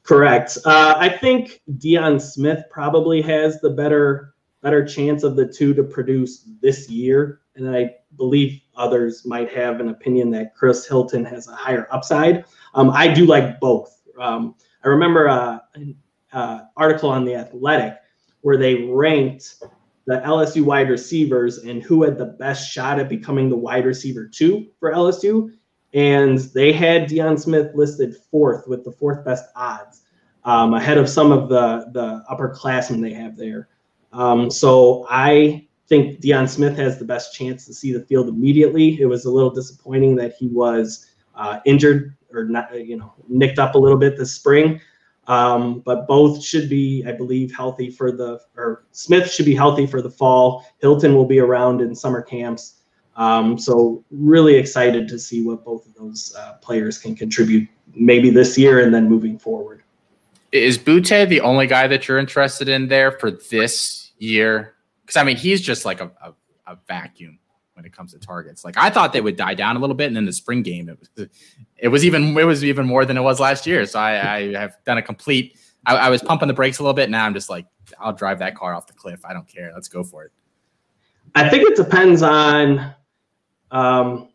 Correct. Uh, I think Deion Smith probably has the better better chance of the two to produce this year, and I believe others might have an opinion that Chris Hilton has a higher upside. Um, I do like both. Um, I remember uh, an uh, article on the Athletic where they ranked the LSU wide receivers and who had the best shot at becoming the wide receiver two for LSU. And they had Deion Smith listed fourth with the fourth best odds, um, ahead of some of the the upperclassmen they have there. Um, so I think Deion Smith has the best chance to see the field immediately. It was a little disappointing that he was uh, injured or not, you know, nicked up a little bit this spring. Um, but both should be, I believe, healthy for the, or Smith should be healthy for the fall. Hilton will be around in summer camps. Um, so really excited to see what both of those uh, players can contribute maybe this year and then moving forward. Is Boutte the only guy that you're interested in there for this year? Because I mean, he's just like a, a, a vacuum when it comes to targets. Like I thought they would die down a little bit, and then the spring game it was it was even it was even more than it was last year. So I, I have done a complete. I, I, was pumping the brakes a little bit. Now I'm just like I'll drive that car off the cliff. I don't care. Let's go for it. I think it depends on. Um,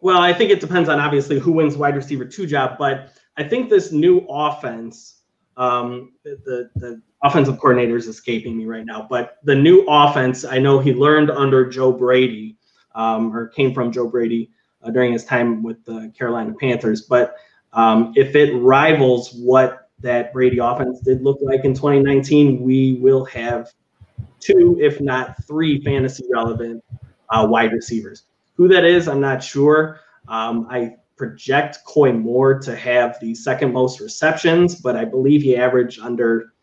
well, I think it depends on obviously who wins wide receiver two job, but I think this new offense. Um, the the offensive coordinator is escaping me right now, but the new offense, I know he learned under Joe Brady, um, or came from Joe Brady uh, during his time with the Carolina Panthers. But um, if it rivals what that Brady offense did look like in 2019, we will have two, if not three, fantasy relevant uh, wide receivers. Who that is, I'm not sure. Um, I project Koy Moore to have the second most receptions, but I believe he averaged under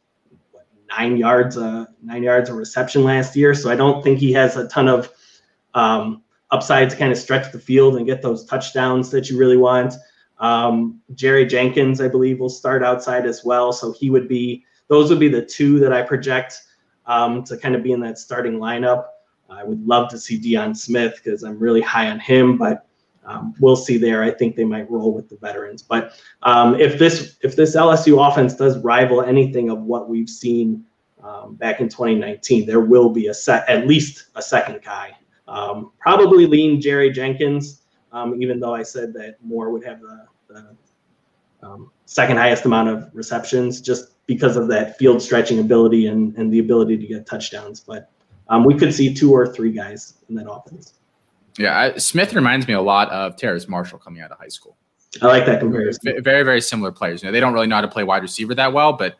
nine yards, uh, nine yards of reception last year. So I don't think he has a ton of um, upside to kind of stretch the field and get those touchdowns that you really want. Um, Jerry Jenkins, I believe, will start outside as well. So he would be, those would be the two that I project um, to kind of be in that starting lineup. I would love to see Deion Smith because I'm really high on him, but um, we'll see there. I think they might roll with the veterans. But um, if this if this LSU offense does rival anything of what we've seen um, back in 2019, there will be a set at least a second guy. Um, probably lean Jerry Jenkins, um, even though I said that Moore would have the, the um, second highest amount of receptions, just because of that field stretching ability and, and the ability to get touchdowns. But we could see two or three guys in that offense. Yeah, I, Smith reminds me a lot of Terrace Marshall coming out of high school. I like that comparison. Very, very similar players. You know, they don't really know how to play wide receiver that well, but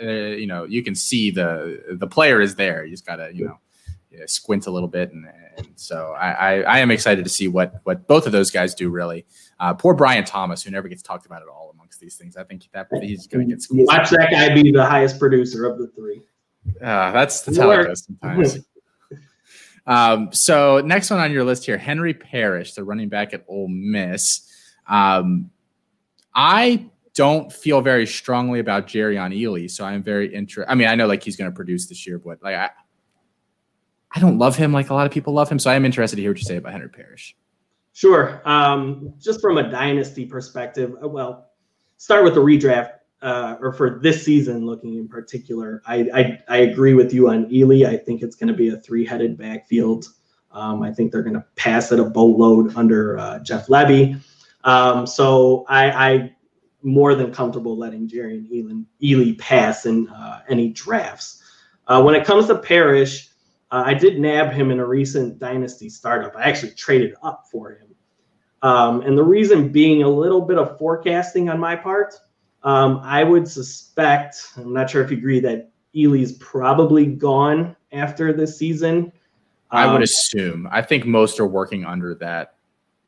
uh, you know, you can see the the player is there. You just gotta, you know, yeah, squint a little bit, and, and so I, I, I am excited to see what what both of those guys do. Really, uh, poor Brian Thomas, who never gets talked about at all amongst these things. I think that he's going to get squeezed. Watch that guy be the highest producer of the three. Uh, that's that's how it goes sometimes. Um, so next one on your list here, Henry Parrish, the running back at Ole Miss. Um, I don't feel very strongly about Jerrion Ealy, so I'm very interested. I mean, I know like he's going to produce this year, but like I, I don't love him like a lot of people love him. So I am interested to hear what you say about Henry Parrish. Sure. Um, just from a dynasty perspective, uh, well, start with the redraft uh, or for this season, looking in particular, I, I, I agree with you on Ealy. I think it's going to be a three headed backfield. Um, I think they're going to pass at a boatload under uh, Jeff Lebby. Um, so I, I more than comfortable letting Jerry and Elin, Ealy pass in uh, any drafts. Uh, when it comes to Parrish, uh, I did nab him in a recent dynasty startup. I actually traded up for him. Um, and the reason being a little bit of forecasting on my part. Um, I would suspect, I'm not sure if you agree, that Ealy's probably gone after this season. I would um, assume. I think most are working under that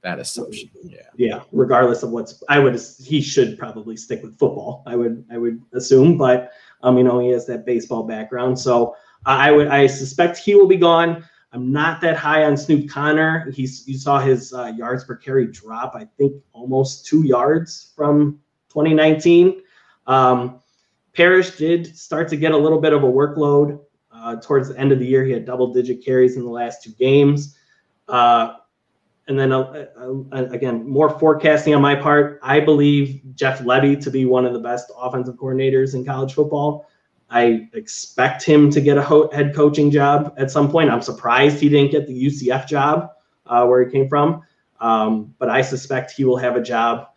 that assumption. Yeah. Yeah. Regardless of what's, I would. He should probably stick with football. I would. I would assume, but um, you know, he has that baseball background, so I would. I suspect he will be gone. I'm not that high on Snoop Conner. He's you saw his uh, yards per carry drop. I think almost two yards from 2019. Um, Parrish did start to get a little bit of a workload uh, towards the end of the year. He had double digit carries in the last two games. Uh, and then uh, uh, again, more forecasting on my part. I believe Jeff Lebby to be one of the best offensive coordinators in college football. I expect him to get a head coaching job at some point. I'm surprised he didn't get the UCF job uh, where he came from, um, but I suspect he will have a job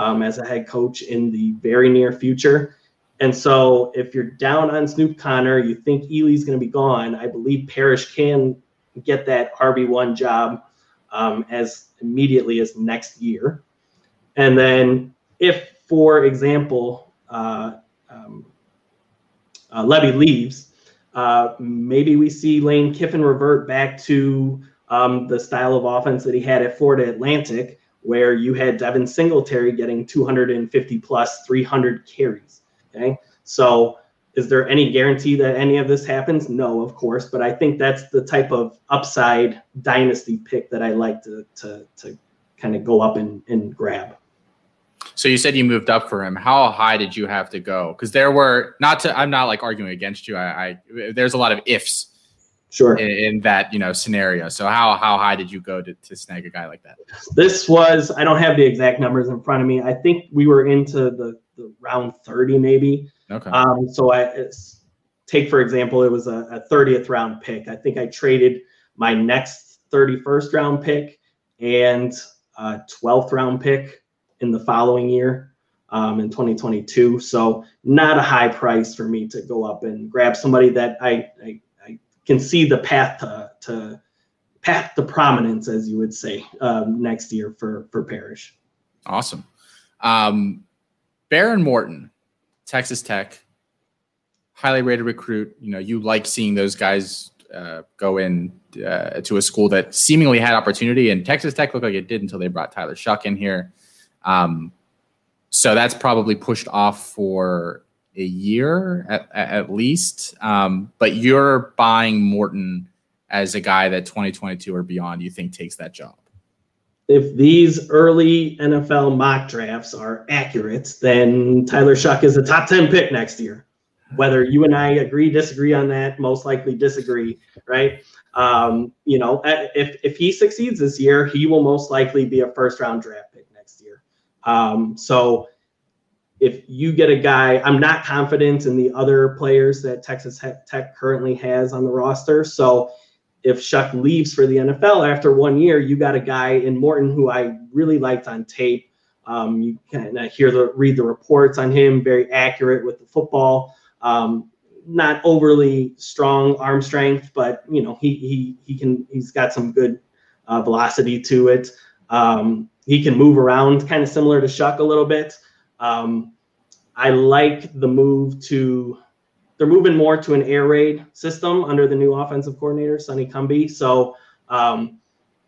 um, as a head coach in the very near future. And so, if you're down on Snoop Conner, you think Ealy's going to be gone. I believe Parrish can get that RB1 job um, as immediately as next year. And then, if, for example, uh, um, uh, Lebby leaves, uh, maybe we see Lane Kiffin revert back to um, the style of offense that he had at Florida Atlantic, where you had Devin Singletary getting 250 plus 300 carries. Okay. So is there any guarantee that any of this happens? No, of course, but I think that's the type of upside dynasty pick that I like to to to kind of go up and, and grab. So you said you moved up for him. How high did you have to go? Because there were not to. I'm not like arguing against you. I, I there's a lot of ifs. Sure. In, in, that you know scenario. So how how high did you go to, to snag a guy like that? This was I don't have the exact numbers in front of me. I think we were into the, the round 30 maybe. Okay. Um, so I take for example, it was a, a 30th round pick. I think I traded my next 31st round pick and a 12th round pick in the following year um, in 2022. So not a high price for me to go up and grab somebody that I, I, I can see the path to, to path to prominence, as you would say, um, next year for for Parrish. Awesome. Um, Behren Morton, Texas Tech, highly rated recruit. You know, you like seeing those guys uh, go in uh, to a school that seemingly had opportunity, and Texas Tech looked like it did until they brought Tyler Shough in here. Um, so that's probably pushed off for a year at, at least. Um, but you're buying Morton as a guy that 2022 or beyond you think takes that job if these early NFL mock drafts are accurate, then Tyler Shough is a top 10 pick next year. Whether you and I agree, disagree on that, most likely disagree, right? Um, you know, if, if he succeeds this year, he will most likely be a first round draft pick next year. Um, so if you get a guy, I'm not confident in the other players that Texas Tech currently has on the roster. So if Shough leaves for the NFL after one year, you got a guy in Morton who I really liked on tape. Um, you can hear the read the reports on him, very accurate with the football. Um, not overly strong arm strength, but you know he he he can he's got some good uh, velocity to it. Um, he can move around, kind of similar to Shough a little bit. Um, I like the move to they're moving more to an air raid system under the new offensive coordinator, Sonny Cumbie. So, um,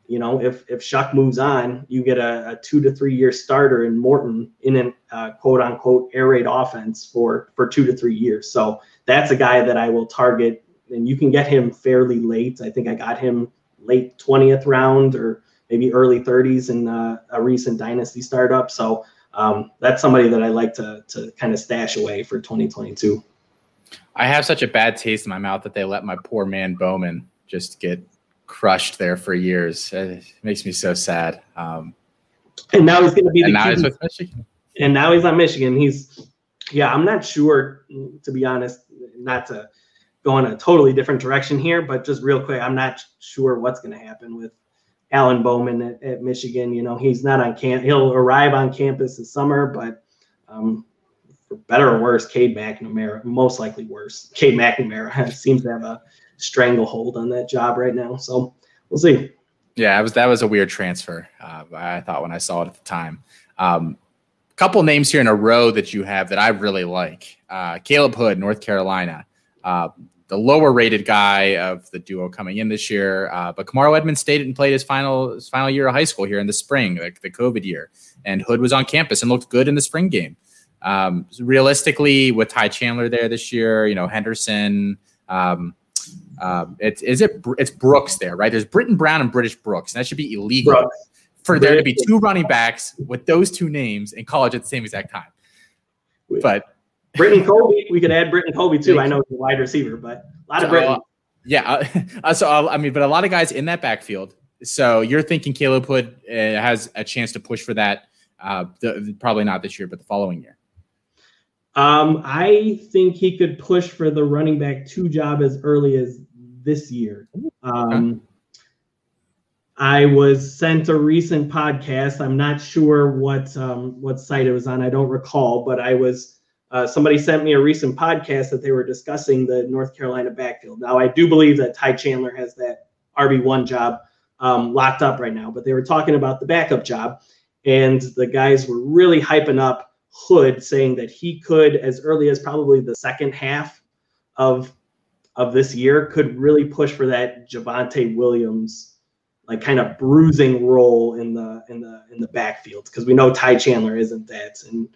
you know, if if Shough moves on, you get a, a, two to three year starter in Morton in a uh, quote unquote air raid offense for for two to three years. So that's a guy that I will target, and you can get him fairly late. I think I got him late twentieth round or maybe early 30s in uh, a recent dynasty startup. So um, that's somebody that I like to to kind of stash away for 2022. I have such a bad taste in my mouth that they let my poor man Bowman just get crushed there for years. It makes me so sad. Um, and now he's going to be the now he's with Michigan. And now he's on Michigan. He's yeah. I'm not sure to be honest. Not to go in a totally different direction here, but just real quick, I'm not sure what's going to happen with Alan Bowman at, at, Michigan. You know, he's not on camp. He'll arrive on campus this summer, but um, for better or worse, Cade McNamara, most likely worse. Cade McNamara seems to have a stranglehold on that job right now. So we'll see. Yeah, was that was a weird transfer. Uh, I thought when I saw it at the time. Um, couple names here in a row that you have that I really like. Uh, Caleb Hood, North Carolina, uh, the lower rated guy of the duo coming in this year. Uh, but Kamarro Edmonds stayed and played his final his final year of high school here in the spring, like the COVID year, and Hood was on campus and looked good in the spring game. Um, realistically, with Ty Chandler there this year, you know Henderson. Um, um, it's is it it's Brooks there, right? There's Brittain Brown and British Brooks, and that should be illegal Brooks. for there to be two running backs with those two names in college at the same exact time. But Britton Colby, we could add Britton Colby too. I know he's a wide receiver, but a lot of Britton. Uh, yeah, uh, so uh, I mean, but a lot of guys in that backfield. So you're thinking Caleb Hood uh, has a chance to push for that? Uh, the, probably not this year, but the following year. Um, I think he could push for the running back two job as early as this year. Um, I was sent a recent podcast. I'm not sure what um, what site it was on. I don't recall, but I was uh, somebody sent me a recent podcast that they were discussing the North Carolina backfield. Now, I do believe that Ty Chandler has that RB one job um, locked up right now, but they were talking about the backup job, and the guys were really hyping up Hood, saying that he could, as early as probably the second half of of this year could really push for that Javonte Williams like kind of bruising role in the in the in the backfield because we know Ty Chandler isn't that and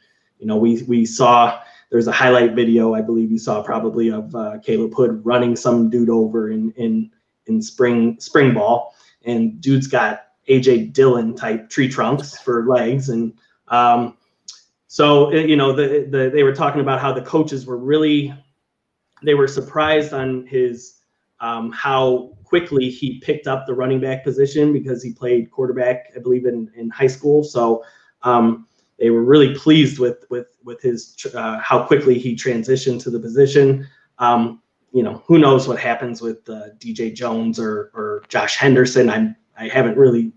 you know we we saw there's a highlight video I believe you saw probably of uh, Caleb Hood running some dude over in in in spring spring ball and dude's got AJ Dillon type tree trunks for legs and um, so you know the, the they were talking about how the coaches were really they were surprised on his um, how quickly he picked up the running back position because he played quarterback, I believe, in, in high school. So um, they were really pleased with with with his uh, how quickly he transitioned to the position. Um, you know, who knows what happens with uh, DJ Jones or or Josh Henderson? I'm I haven't really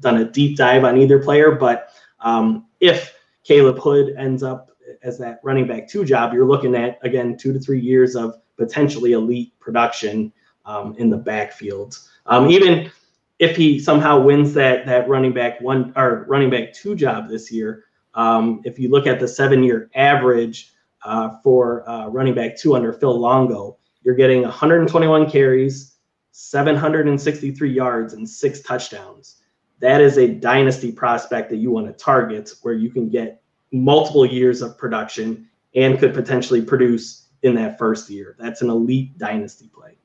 done a deep dive on either player, but um, if Caleb Hood ends up as that running back two job, you're looking at again two to three years of potentially elite production um, in the backfield. Um, even if he somehow wins that that running back one or running back two job this year, um, if you look at the seven year average uh, for uh, running back two under Phil Longo, you're getting 121 carries, 763 yards, and six touchdowns. That is a dynasty prospect that you want to target where you can get multiple years of production and could potentially produce in that first year. That's an elite dynasty play.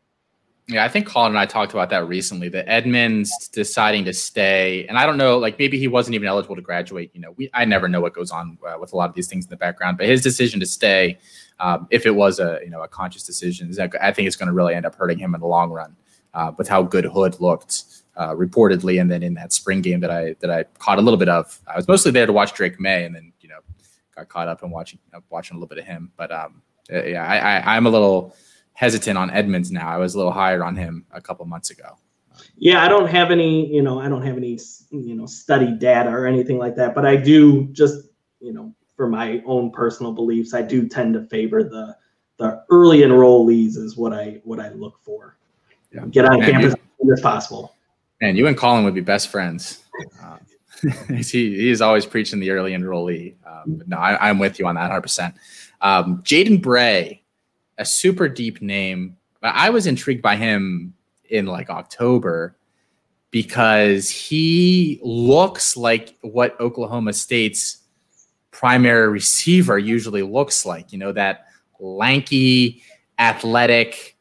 Yeah, I think Colin and I talked about that recently. That Edmonds deciding to stay, and I don't know, like maybe he wasn't even eligible to graduate. You know, we I never know what goes on uh, with a lot of these things in the background. But his decision to stay, um, if it was a you know a conscious decision, I think it's going to really end up hurting him in the long run. Uh, with how good Hood looked uh, reportedly, and then in that spring game that I that I caught a little bit of, I was mostly there to watch Drake Maye, and then you know got caught up in watching uh, watching a little bit of him. But um, uh, yeah, I, I I'm a little hesitant on Edmonds now. I was a little higher on him a couple months ago. Yeah, I don't have any, you know, I don't have any, you know, study data or anything like that, but I do just, you know, for my own personal beliefs, I do tend to favor the the early enrollees is what I what I look for. Yeah. Get on and campus you, as possible. And you and Colin would be best friends. Uh, he, he is always preaching the early enrollee. Um, no, I, am with you on that 100%. Um, Jaden Bray, a super deep name. I was intrigued by him in like October because he looks like what Oklahoma State's primary receiver usually looks like. You know, that lanky, athletic,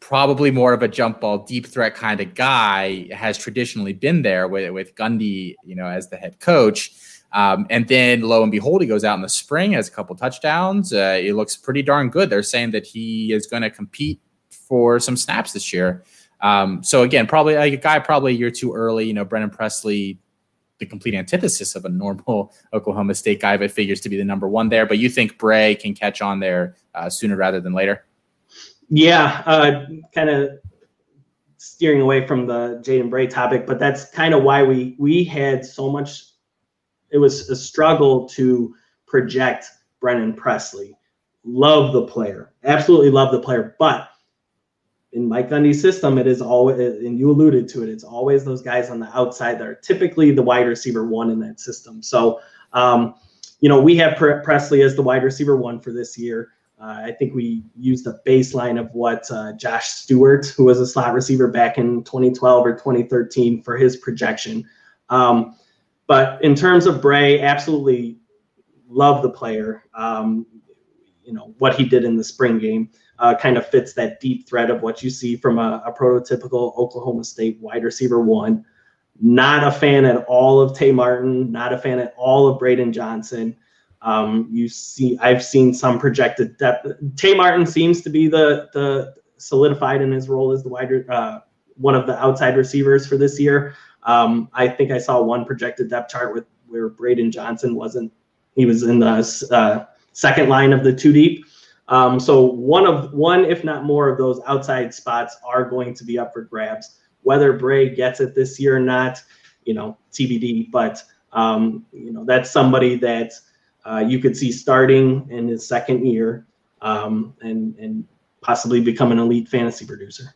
probably more of a jump ball deep threat kind of guy has traditionally been there with, with Gundy, you know, as the head coach. Um, and then lo and behold, he goes out in the spring, has a couple touchdowns. Uh, he looks pretty darn good. They're saying that he is going to compete for some snaps this year. Um, so again, probably a guy probably a year too early. You know, Brennan Presley, the complete antithesis of a normal Oklahoma State guy, but figures to be the number one there. But you think Bray can catch on there uh, sooner rather than later? Yeah, uh, kind of steering away from the Jaden Bray topic, but that's kind of why we we had so much. It was a struggle to project Brennan Presley. Love the player, absolutely love the player, but in Mike Gundy's system, it is always, and you alluded to it, it's always those guys on the outside that are typically the wide receiver one in that system. So, um, you know, we have Presley as the wide receiver one for this year. Uh, I think we used the baseline of what uh, Josh Stewart, who was a slot receiver back in 2012 or 2013, for his projection. Um, but in terms of Bray, absolutely love the player. Um, you know what he did in the spring game uh, kind of fits that deep threat of what you see from a, a prototypical Oklahoma State wide receiver one. Not a fan at all of Tay Martin. Not a fan at all of Braydon Johnson. Um, you see, I've seen some projected depth. Tay Martin seems to be the the solidified in his role as the wide uh, one of the outside receivers for this year. Um, I think I saw one projected depth chart with where Braydon Johnson wasn't. He was in the uh, second line of the two deep. Um, so one of one, if not more, of those outside spots are going to be up for grabs. Whether Bray gets it this year or not, you know, TBD. But um, you know, that's somebody that uh, you could see starting in his second year um, and and possibly become an elite fantasy producer.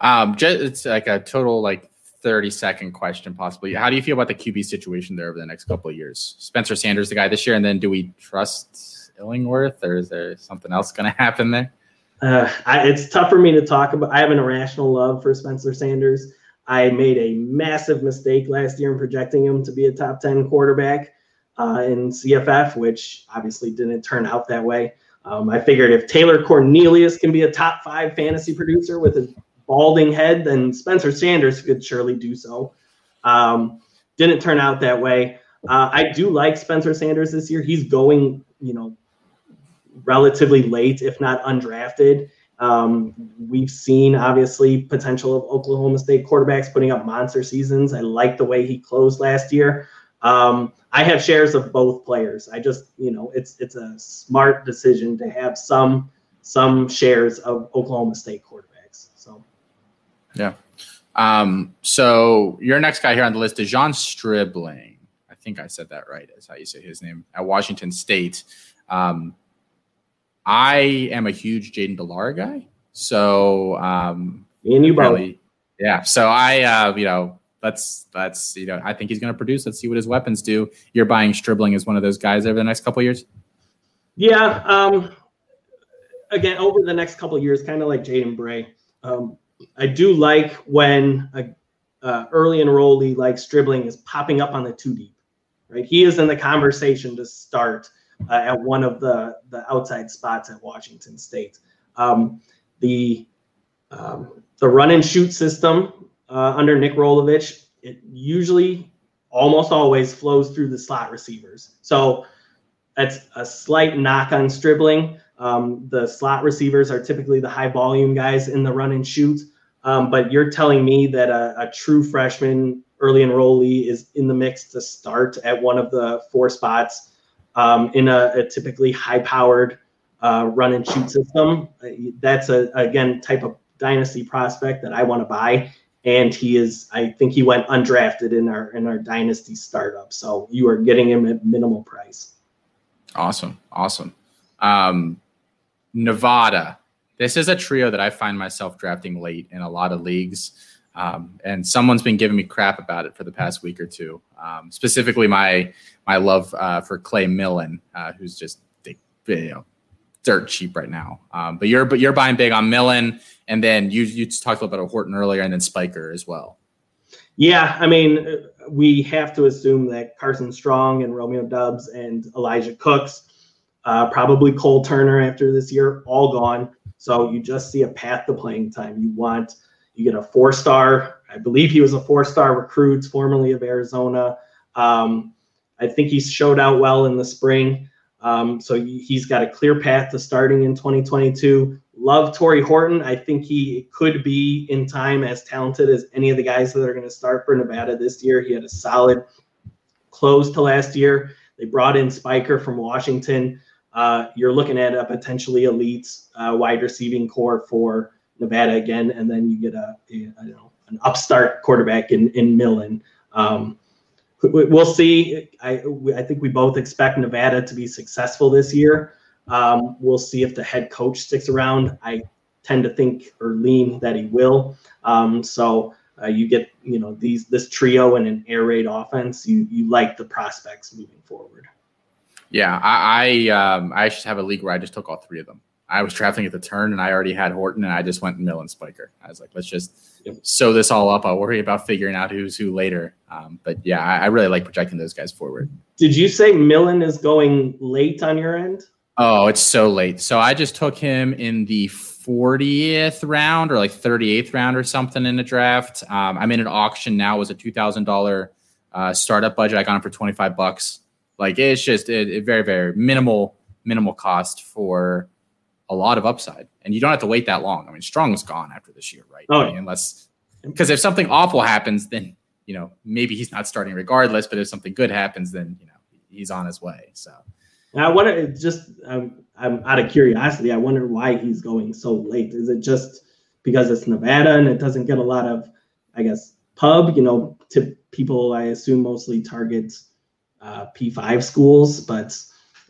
Um, just, it's like a total like 30 second question possibly. How do you feel about the QB situation there over the next couple of years? Spencer Sanders, the guy this year, and then do we trust Illingworth or is there something else going to happen there? Uh, I, it's tough for me to talk about. I have an irrational love for Spencer Sanders. I made a massive mistake last year in projecting him to be a top 10 quarterback uh, in CFF, which obviously didn't turn out that way. Um, I figured if Taylor Cornelius can be a top five fantasy producer with a balding head, then Spencer Sanders could surely do so. Um, didn't turn out that way. Uh, I do like Spencer Sanders this year. He's going, you know, relatively late, if not undrafted. Um, we've seen obviously potential of Oklahoma State quarterbacks putting up monster seasons. I like the way he closed last year. Um, I have shares of both players. I just, you know, it's it's a smart decision to have some some shares of Oklahoma State quarterbacks. So, yeah. Um, so your next guy here on the list is John Stribling. I think I said that right. Is how you say his name at Washington State. Um, I am a huge Jayden de Laura guy. So, um, and you probably, yeah. So I, uh, you know, let's let's you know I think he's going to produce. Let's see what his weapons do. You're buying Stribling as one of those guys over the next couple years. Yeah. Um, again, over the next couple years, kind of like Jaden Bray. Um, I do like when a uh, early enrollee like Stribling is popping up on the two deep. Right, he is in the conversation to start uh, at one of the the outside spots at Washington State. Um, the um, the run and shoot system uh, under Nick Rolovich, it usually almost always flows through the slot receivers. So that's a slight knock on Stribling. Um, the slot receivers are typically the high volume guys in the run and shoot. Um, but you're telling me that a, a, true freshman early enrollee is in the mix to start at one of the four spots um, in a, a, typically high powered uh, run and shoot system. That's a again type of dynasty prospect that I want to buy and he is I think he went undrafted in our in our dynasty startup. So you are getting him at minimal price. Awesome, awesome. Um, Nevada. This is a trio that I find myself drafting late in a lot of leagues. Um, and someone's been giving me crap about it for the past week or two. Um, specifically, my my love uh, for Clay Millen, uh, who's just you know dirt cheap right now. Um, but you're but you're buying big on Millen, and then you you talked a little bit about Horton earlier, and then Spiker as well. Yeah, I mean, we have to assume that Carson Strong and Romeo Doubs and Elijah Cooks, uh, probably Cole Turner after this year, all gone. So you just see a path to playing time. You want you get a four star. I believe he was a four star recruit, formerly of Arizona. Um, I think he showed out well in the spring. Um, so he's got a clear path to starting in 2022. Love Tory Horton. I think he could be in time as talented as any of the guys that are going to start for Nevada this year. He had a solid close to last year. They brought in Spiker from Washington. Uh, you're looking at a potentially elite uh, wide receiving core for Nevada again, and then you get a, a, a know, an upstart quarterback in in Millen. Um, we'll see. I, I think we both expect Nevada to be successful this year. Um, we'll see if the head coach sticks around. I tend to think or lean that he will. Um, so uh, you get you know these this trio and an air raid offense. You you like the prospects moving forward. Yeah, I I, um, I actually have a league where I just took all three of them. I was drafting at the turn and I already had Horton and I just went Millen Spiker. I was like, let's just yep. sew this all up. I'll worry about figuring out who's who later. Um, but yeah, I, I, really like projecting those guys forward. Did you say Millen is going late on your end? Oh, it's so late. So I just took him in the 40th round or like 38th round or something in the draft. Um, I'm in an auction now. It was a $2,000 uh, startup budget. I got him for 25 bucks. Like it's just a, a very, very minimal, minimal cost for a lot of upside, and you don't have to wait that long. I mean, Strong is gone after this year, right? Oh, I mean, unless because if something awful happens, then you know maybe he's not starting regardless. But if something good happens, then you know he's on his way. So I wonder, just um, I'm out of curiosity. I wonder why he's going so late. Is it just because it's Nevada and it doesn't get a lot of, I guess, pub? You know, to people I assume mostly target uh, P5 schools, but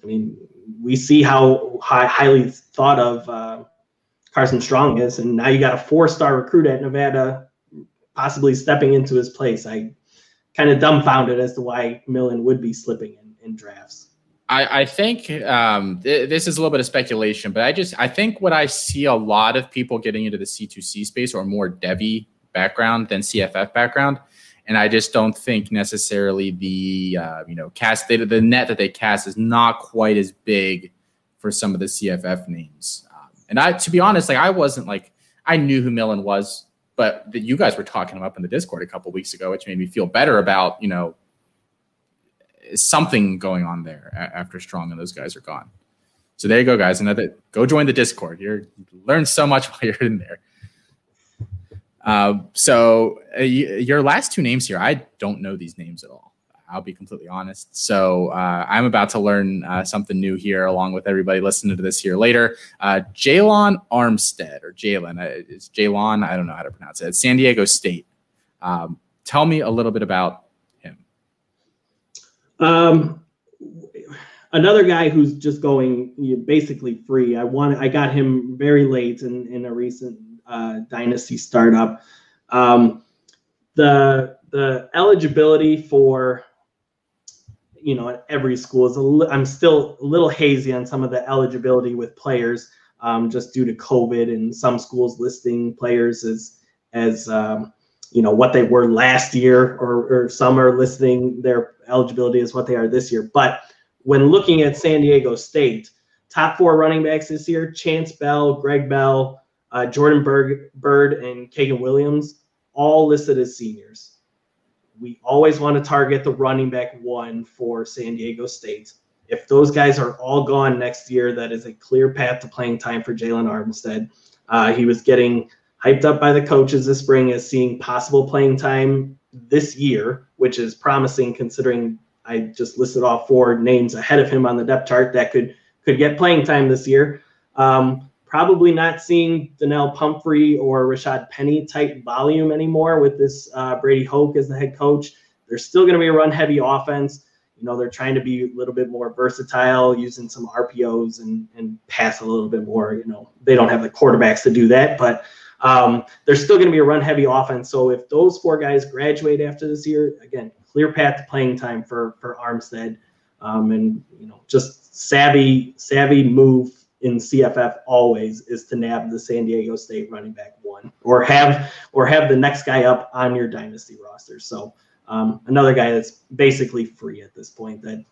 I mean, we see how high, highly thought of uh, Carson Strong is, and now you got a four-star recruit at Nevada, possibly stepping into his place. I kind of dumbfounded as to why Millen would be slipping in, in drafts. I, I think um, th- this is a little bit of speculation, but I just I think what I see a lot of people getting into the C2C space or more Devy background than CFF background and I just don't think necessarily the uh, you know cast the, the net that they cast is not quite as big for some of the CFF names. Um, and I, to be honest, like I wasn't like I knew who Millen was, but that you guys were talking him up in the Discord a couple weeks ago, which made me feel better about you know something going on there after Strong and those guys are gone. So there you go, guys. Another go join the Discord. You learn so much while you're in there. Uh, so uh, your last two names here, I don't know these names at all. I'll be completely honest. So uh, I'm about to learn uh, something new here, along with everybody listening to this here later. Uh, Jalon Armstead or Jalen is Jalon. I don't know how to pronounce it. It's San Diego State. Um, tell me a little bit about him. Um, another guy who's just going basically free. I want. I got him very late in in a recent uh, dynasty startup. Um, the the eligibility for you know at every school is a li- I'm still a little hazy on some of the eligibility with players um, just due to COVID and some schools listing players as as um, you know what they were last year or, or some are listing their eligibility as what they are this year. But when looking at San Diego State, top four running backs this year: Chance Bell, Greg Bell, uh, Jordan Berg, Byrd, and Kaegun Williams, all listed as seniors. We always want to target the running back one for San Diego State. If those guys are all gone next year, that is a clear path to playing time for Jalen Armstead. Uh, he was getting hyped up by the coaches this spring as seeing possible playing time this year, which is promising considering I just listed off four names ahead of him on the depth chart that could could get playing time this year. Um, probably not seeing Donnel Pumphrey or Rashaad Penny type volume anymore with this uh, Brady Hoke as the head coach. They're still going to be a run heavy offense. You know, they're trying to be a little bit more versatile, using some RPOs and, and pass a little bit more. You know, they don't have the quarterbacks to do that, but um, they're still going to be a run heavy offense. So if those four guys graduate after this year, again, clear path to playing time for for Armstead, um, and you know, just savvy savvy move in CFF always is to nab the San Diego State running back one, or have or have the next guy up on your dynasty roster. So um, another guy that's basically free at this point. That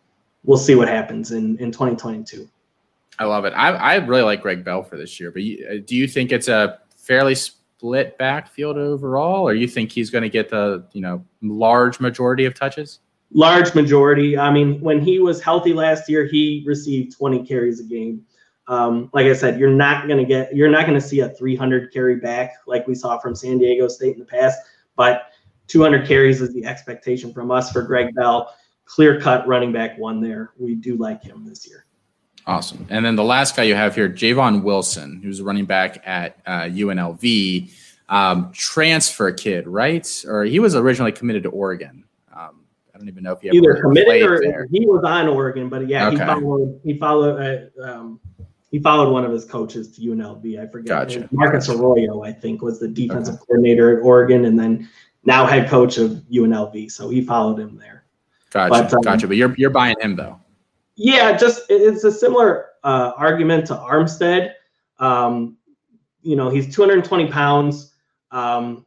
we'll see what happens in in 2022. I love it. I, I really like Greg Bell for this year, but you, uh, do you think it's a fairly split backfield overall, or you think he's going to get the you know large majority of touches? Large majority. I mean, when he was healthy last year, he received 20 carries a game. Um, like I said, you're not going to get, you're not going to see a 300 carry back like we saw from San Diego State in the past, but 200 carries is the expectation from us for Greg Bell. Clear cut running back one there. We do like him this year. Awesome. And then the last guy you have here, Javon Wilson, who's a running back at uh, UNLV, um, transfer kid, right? Or he was originally committed to Oregon. Um, I don't even know if he either committed or there. he was on Oregon, but yeah, okay. he followed. He followed. Uh, um, he followed one of his coaches to UNLV. I forget. Gotcha. Marcus Arroyo, I think, was the defensive okay. coordinator at Oregon, and then now head coach of UNLV. So he followed him there. Gotcha. But, um, gotcha. But you're you're buying him though. Yeah, just it's a similar uh, argument to Armstead. Um, you know, he's 220 pounds. Um,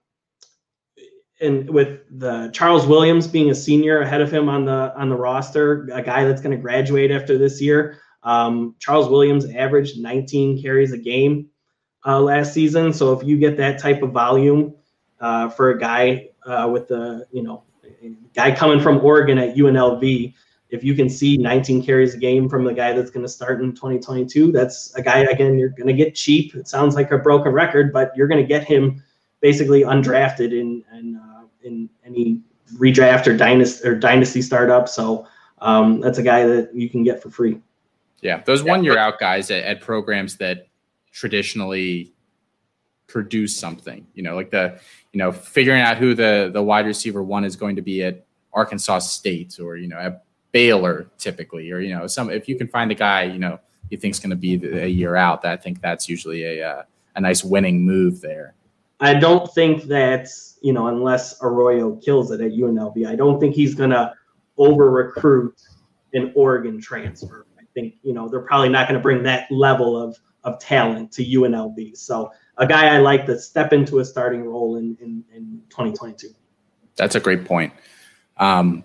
and with the Charles Williams being a senior ahead of him on the on the roster, a guy that's going to graduate after this year. Um, Charles Williams averaged 19 carries a game uh, last season. So if you get that type of volume uh, for a guy uh, with the you know guy coming from Oregon at UNLV, if you can see 19 carries a game from the guy that's going to start in 2022, that's a guy again you're going to get cheap. It sounds like a broken record, but you're going to get him basically undrafted in in, uh, in any redraft or dynasty or dynasty startup. So um, that's a guy that you can get for free. Yeah, those one year out guys at, at, programs that traditionally produce something, you know, like the, you know, figuring out who the the wide receiver one is going to be at Arkansas State or you know at Baylor typically, or you know, some if you can find a guy, you know, you think's going to be a year out, I think that's usually a uh, a nice winning move there. I don't think that you know unless Arroyo kills it at UNLV, I don't think he's going to over recruit an Oregon transfer. Think you know they're probably not going to bring that level of of talent to UNLV. So a guy I like to step into a starting role in in, in 2022. That's a great point. Um,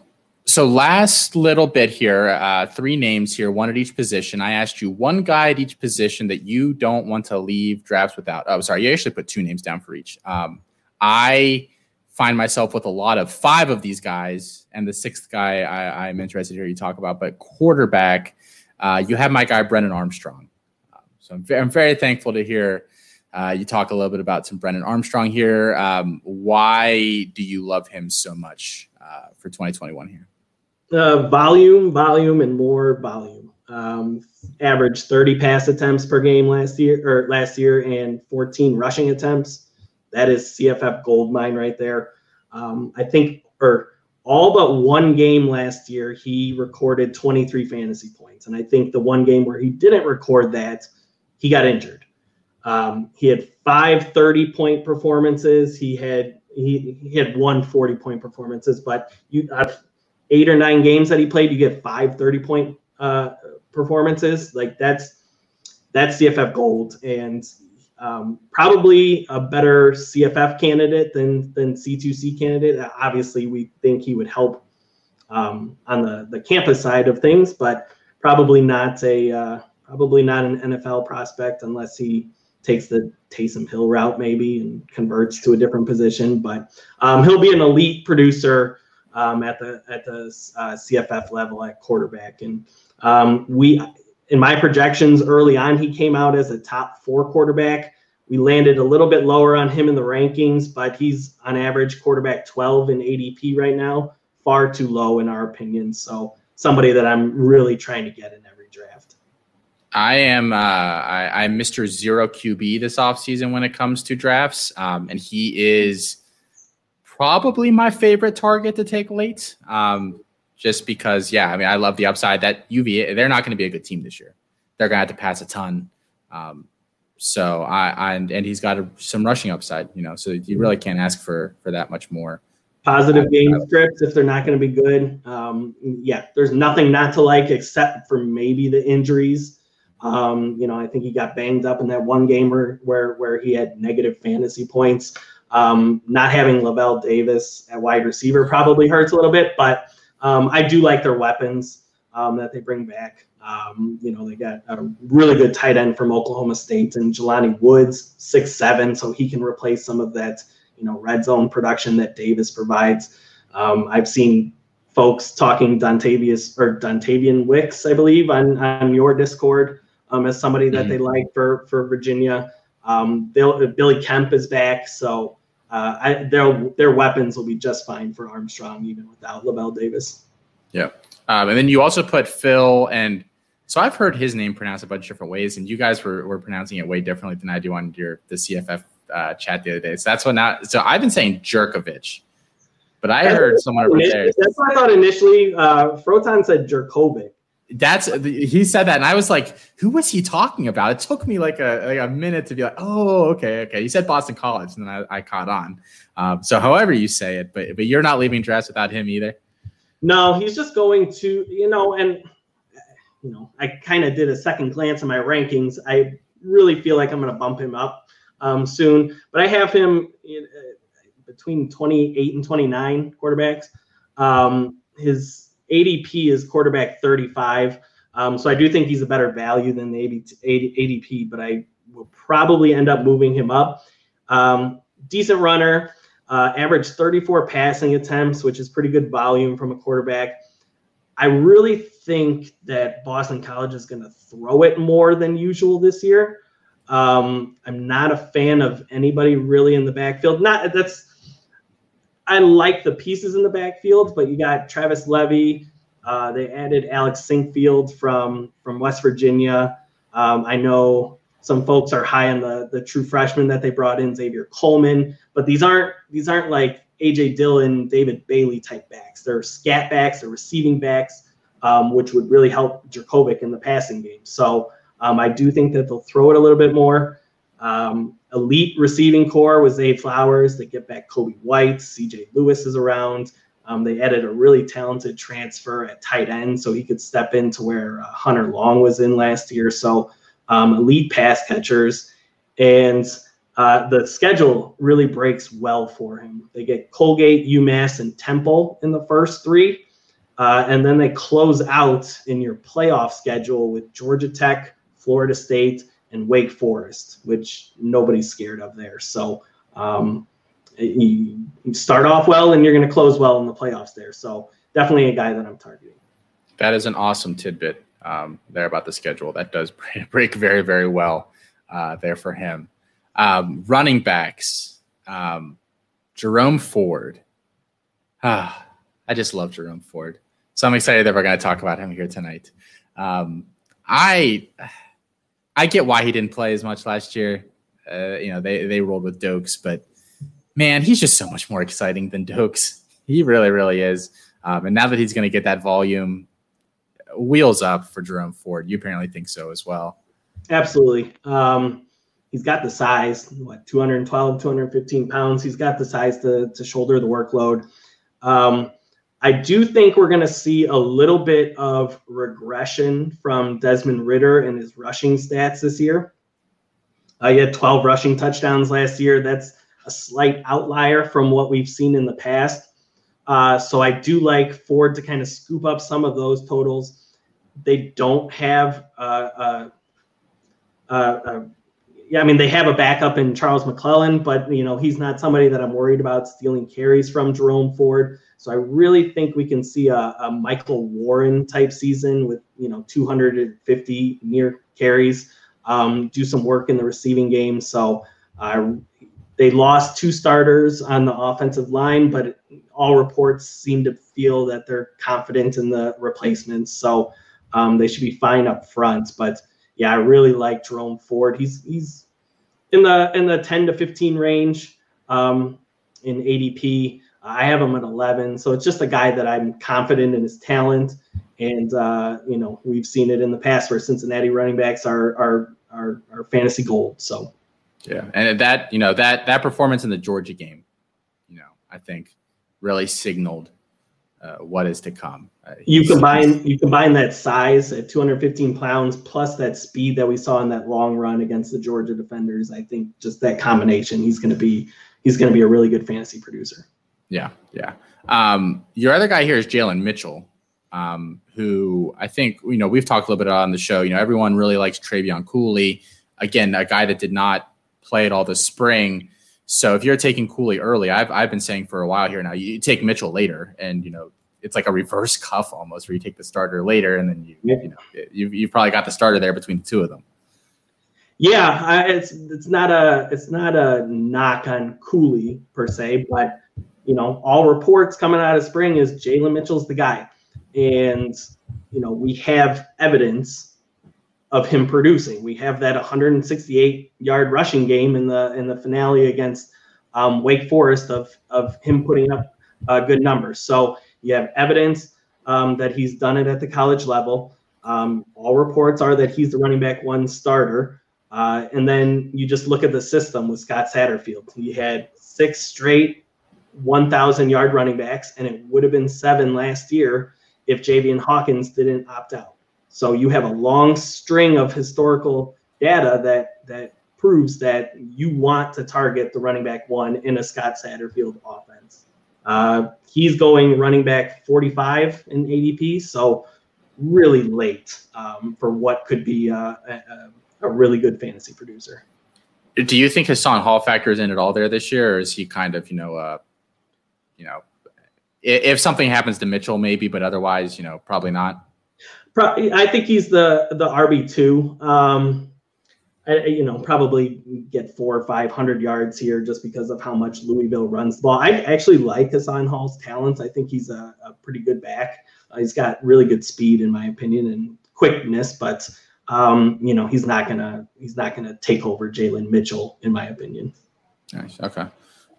so last little bit here, uh, three names here, one at each position. I asked you one guy at each position that you don't want to leave drafts without. Oh, sorry, you actually put two names down for each. Um, I find myself with a lot of five of these guys, and the sixth guy I, am interested to hear you talk about. But quarterback, uh, you have my guy Brennan Armstrong. Um, so I'm, very, I'm very thankful to hear uh, you talk a little bit about some Brennan Armstrong here. Um, why do you love him so much uh, for 2021 here? Uh, volume, volume, and more volume. Um, averaged 30 pass attempts per game last year, or last year, and 14 rushing attempts. That is CFF gold mine right there. Um, I think, or all but one game last year, he recorded 23 fantasy points, and I think the one game where he didn't record that, he got injured. Um, he had five 30 point performances. He had he, he had one 40 point performances, but you uh, eight or nine games that he played, you get five 30 point uh, performances. Like that's that's CFF gold, and um, probably a better CFF candidate than than C2C candidate. Obviously, we think he would help um, on the the campus side of things, but probably not a uh, probably not an NFL prospect unless he takes the Taysom Hill route maybe and converts to a different position. But um, he'll be an elite producer um, at the at the uh, CFF level at quarterback. And um, we, in my projections early on, he came out as a top four quarterback. We landed a little bit lower on him in the rankings, but he's on average quarterback 12 in ADP right now, far too low in our opinion. So somebody that I'm really trying to get in every draft. I am uh, I, am Mr. Zero QB this offseason when it comes to drafts. Um, and he is probably my favorite target to take late. Um, just because, yeah, I mean, I love the upside that UVA, they're not going to be a good team this year. They're going to have to pass a ton. Um, so I, I, and, and he's got a, some rushing upside, you know, so you really can't ask for, for that much more. Positive game scripts if they're not going to be good. Um, yeah, there's nothing not to like except for maybe the injuries. Um, you know, I think he got banged up in that one game where, where, where he had negative fantasy points. Um, not having Lavel Davis at wide receiver probably hurts a little bit, but um, I do like their weapons um, that they bring back. Um, you know, they got a really good tight end from Oklahoma State and Jelani Woods, six seven, so he can replace some of that, you know, red zone production that Davis provides. Um, I've seen folks talking Dontavius or Dontayvion Wicks, I believe, on, on your Discord um, as somebody that mm-hmm. they like for for Virginia. Um, Billy Kemp is back, so uh, I, their their weapons will be just fine for Armstrong even without Lavel Davis. Yeah, um, and then you also put Phil and so I've heard his name pronounced a bunch of different ways, and you guys were, were pronouncing it way differently than I do on your the CFF uh, chat the other day. So that's what now. So I've been saying Jerkovich, but I heard someone over there. That's what I thought initially. Uh, Froton said Jerkovic. That's he said that, and I was like, "Who was he talking about?" It took me like a like a minute to be like, "Oh, okay, okay." He said Boston College, and then I, I caught on. Um, so, however you say it, but but you're not leaving drafts without him either. No, he's just going to you know, and you know, I kind of did a second glance at my rankings. I really feel like I'm going to bump him up um, soon, but I have him in, uh, between 28 and 29 quarterbacks. Um, his ADP is quarterback 35. Um, so I do think he's a better value than the ADP, but I will probably end up moving him up. Um, decent runner, uh, average 34 passing attempts, which is pretty good volume from a quarterback. I really think that Boston College is going to throw it more than usual this year. Um, I'm not a fan of anybody really in the backfield. Not that's I like the pieces in the backfield, but you got Travis Levy. Uh, they added Alec Sinkfield from from West Virginia. Um, I know some folks are high on the the true freshman that they brought in, Xavier Coleman, but these aren't these aren't like AJ Dillon, David Bailey type backs. They're scat backs, they're receiving backs, um, which would really help Jurkovec in the passing game. So um, I do think that they'll throw it a little bit more. Um, elite receiving core with Zay Flowers. They get back Kobay White. CJ Lewis is around. Um, they added a really talented transfer at tight end, so he could step into where uh, Hunter Long was in last year. So um, elite pass catchers, and uh, the schedule really breaks well for him. They get Colgate, UMass, and Temple in the first three, uh, and then they close out in your playoff schedule with Georgia Tech, Florida State, and Wake Forest, which nobody's scared of there. So um, you, start off well, and you're going to close well in the playoffs there. So definitely a guy that I'm targeting. That is an awesome tidbit um, there about the schedule. That does break very, very well uh, there for him. Um, running backs, um, Jerome Ford. Ah, I just love Jerome Ford. So I'm excited that we're going to talk about him here tonight. Um, I I get why he didn't play as much last year. Uh, you know, they they rolled with Doaks, but man, he's just so much more exciting than Doaks. He really, really is. Um, and now that he's going to get that volume, wheels up for Jerome Ford. You apparently think so as well. Absolutely. Um, he's got the size, what, 212, 215 pounds. He's got the size to, to shoulder the workload. Um, I do think we're going to see a little bit of regression from Desmond Ridder and his rushing stats this year. Uh, he had 12 rushing touchdowns last year. That's a slight outlier from what we've seen in the past. Uh, so I do like Ford to kind of scoop up some of those totals. They don't have, uh, uh, uh, uh yeah, I mean, they have a backup in Charles McClellan, but you know he's not somebody that I'm worried about stealing carries from Jerome Ford. So I really think we can see a, a Michael Warren type season with you know 250 near carries. Um, do some work in the receiving game. So uh, they lost two starters on the offensive line, but all reports seem to feel that they're confident in the replacements. So um, they should be fine up front. But yeah, I really like Jerome Ford. He's he's in the in the 10 to 15 range um, in ADP. I have him at 11. So it's just a guy that I'm confident in his talent. And, uh, you know, we've seen it in the past where Cincinnati running backs are, are, are, are fantasy gold. So, yeah. And that, you know, that, that performance in the Georgia game, you know, I think really signaled uh, what is to come. Uh, you combine you combine that size at 215 pounds plus that speed that we saw in that long run against the Georgia defenders. I think just that combination, he's going to be he's going to be a really good fantasy producer. Yeah, yeah. Um, your other guy here is Jalen Mitchell, um, who I think you know we've talked a little bit on the show. You know, everyone really likes Trevion Cooley. Again, a guy that did not play at all this spring. So if you're taking Cooley early, I've I've been saying for a while here now, you take Mitchell later, and you know it's like a reverse cuff almost, where you take the starter later, and then you you know you've you've probably got the starter there between the two of them. Yeah, I, it's it's not a it's not a knock on Cooley per se, but you know, all reports coming out of spring is Jalen Mitchell's the guy. And, you know, we have evidence of him producing. We have that 168 yard rushing game in the in the finale against um, Wake Forest of of him putting up uh, good numbers. So you have evidence um, that he's done it at the college level. Um, all reports are that he's the running back one starter. Uh, and then you just look at the system with Scott Satterfield. He had six straight 1,000 yard running backs, and it would have been seven last year if Javian Hawkins didn't opt out. So you have a long string of historical data that that proves that you want to target the running back one in a Scott Satterfield offense. Uh, he's going running back 45 in ADP, so really late um, for what could be uh, a, a, really good fantasy producer. Do you think Hassan Hall factors in at all there this year, or is he kind of you know, uh, you know, if something happens to Mitchell, maybe, but otherwise, you know, probably not. I think he's the the RB two. Um, I, you know, probably get four or five hundred yards here just because of how much Louisville runs the ball. I actually like Hassan Hall's talents. I think he's a, a pretty good back. Uh, he's got really good speed, in my opinion, and quickness, but um, you know, he's not gonna he's not gonna take over Jalen Mitchell, in my opinion. Nice. Okay.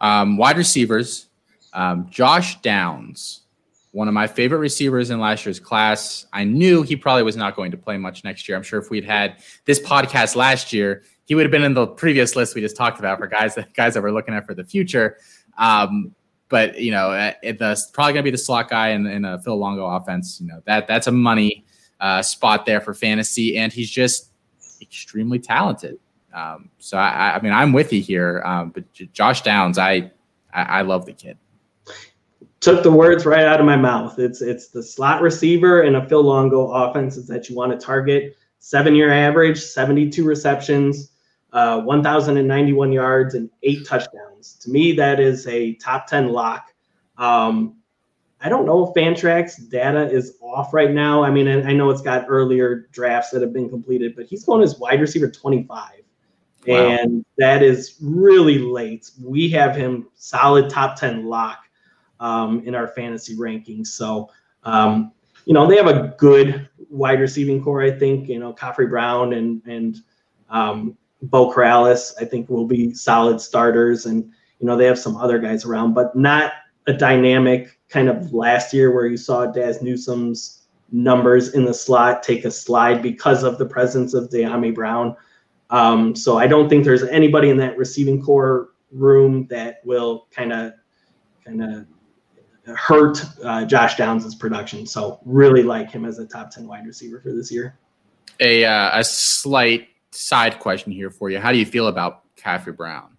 Um, wide receivers, um, Josh Downs one of my favorite receivers in last year's class. I knew he probably was not going to play much next year. I'm sure if we'd had this podcast last year, he would have been in the previous list we just talked about for guys that guys that we're looking at for the future. Um, but you know, uh, it, the probably going to be the slot guy in, in a Phil Longo offense. You know that that's a money uh, spot there for fantasy, and he's just extremely talented. Um, so I, I, mean, I'm with you here. Um, but Josh Downs, I, I I love the kid took the words right out of my mouth. It's it's the slot receiver and a Phil Longo offenses that you want to target. Seven year average, 72 receptions, uh, 1,091 yards, and eight touchdowns. To me, that is a top 10 lock. Um, I don't know if Fantrax data is off right now. I mean, I know it's got earlier drafts that have been completed, but he's going as wide receiver 25. Wow. And that is really late. We have him solid top 10 lock um, in our fantasy rankings. So, um, you know, they have a good wide receiving core. I think you know, Khafre Brown and and um, Beau Corrales, I think will be solid starters, and you know, they have some other guys around, but not a dynamic kind of last year where you saw Dazz Newsome's numbers in the slot take a slide because of the presence of Dyami Brown. Um, so I don't think there's anybody in that receiving core room that will kind of kind of hurt uh, Josh Downs' production. So really like him as a top 10 wide receiver for this year. A, uh, a slight side question here for you. How do you feel about Khafre Brown?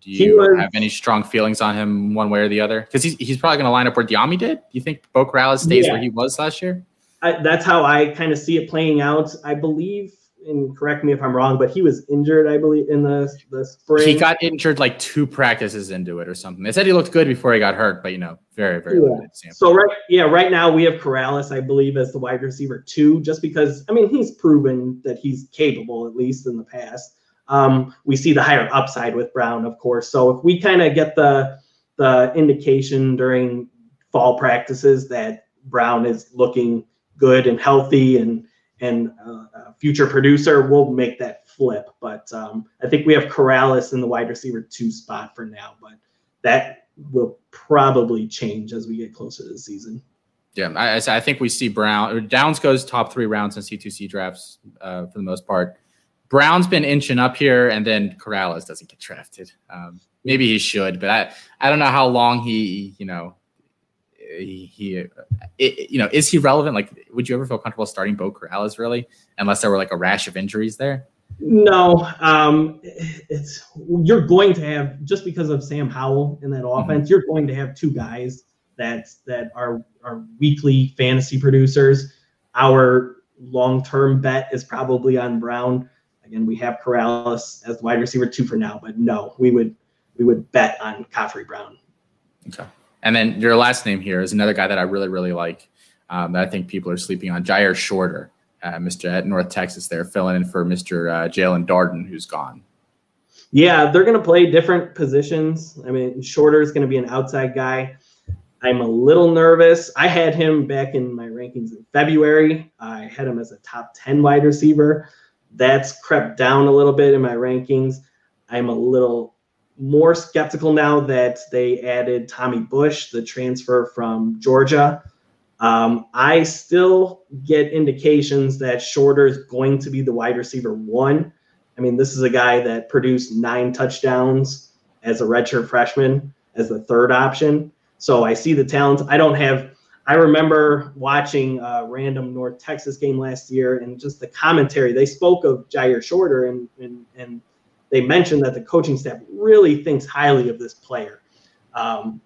Do you was, have any strong feelings on him one way or the other? Because he's, he's probably going to line up where Dyami did. Do you think Beau Corrales stays yeah. where he was last year? I, that's how I kind of see it playing out. I believe and correct me if I'm wrong, but he was injured, I believe, in the the spring. He got injured like two practices into it or something. They said he looked good before he got hurt, but you know, very very yeah. limited sample. So right, yeah, right now we have Corrales, I believe, as the wide receiver two, just because I mean he's proven that he's capable at least in the past. Um, we see the higher upside with Brown, of course. So if we kind of get the the indication during fall practices that Brown is looking good and healthy and and uh, future producer we'll make that flip. But um, I think we have Corrales in the wide receiver two spot for now, but that will probably change as we get closer to the season. Yeah, I, I think we see Brown Downs goes top three rounds in C2C drafts uh, for the most part. Brown's been inching up here, and then Corrales doesn't get drafted. Um, maybe he should, but I I don't know how long he you know he, he it, you know, is he relevant? Like, would you ever feel comfortable starting Beau Corrales really, unless there were like a rash of injuries there? No, um, it's you're going to have just because of Sam Howell in that mm-hmm. offense, mm-hmm. you're going to have two guys that that are are weekly fantasy producers. Our long term bet is probably on Brown. Again, we have Corrales as wide receiver two for now, but no, we would we would bet on Khafre Brown. Okay. And then your last name here is another guy that I really, really like um, that I think people are sleeping on, Jyaire Shorter, uh, Mr. at North Texas there, filling in for Mr. Uh, Jaelon Darden, who's gone. Yeah, they're going to play different positions. I mean, Shorter is going to be an outside guy. I'm a little nervous. I had him back in my rankings in February. I had him as a top 10 wide receiver. That's crept down a little bit in my rankings. I'm a little more skeptical now that they added Tommy Bush, the transfer from Georgia. Um, I still get indications that Shorter is going to be the wide receiver one. I mean, this is a guy that produced nine touchdowns as a redshirt freshman as the third option. So I see the talent. I don't have. I remember watching a random North Texas game last year and just the commentary. They spoke of Jyaire Shorter and and and they mentioned that the coaching staff really thinks highly of this player. Um,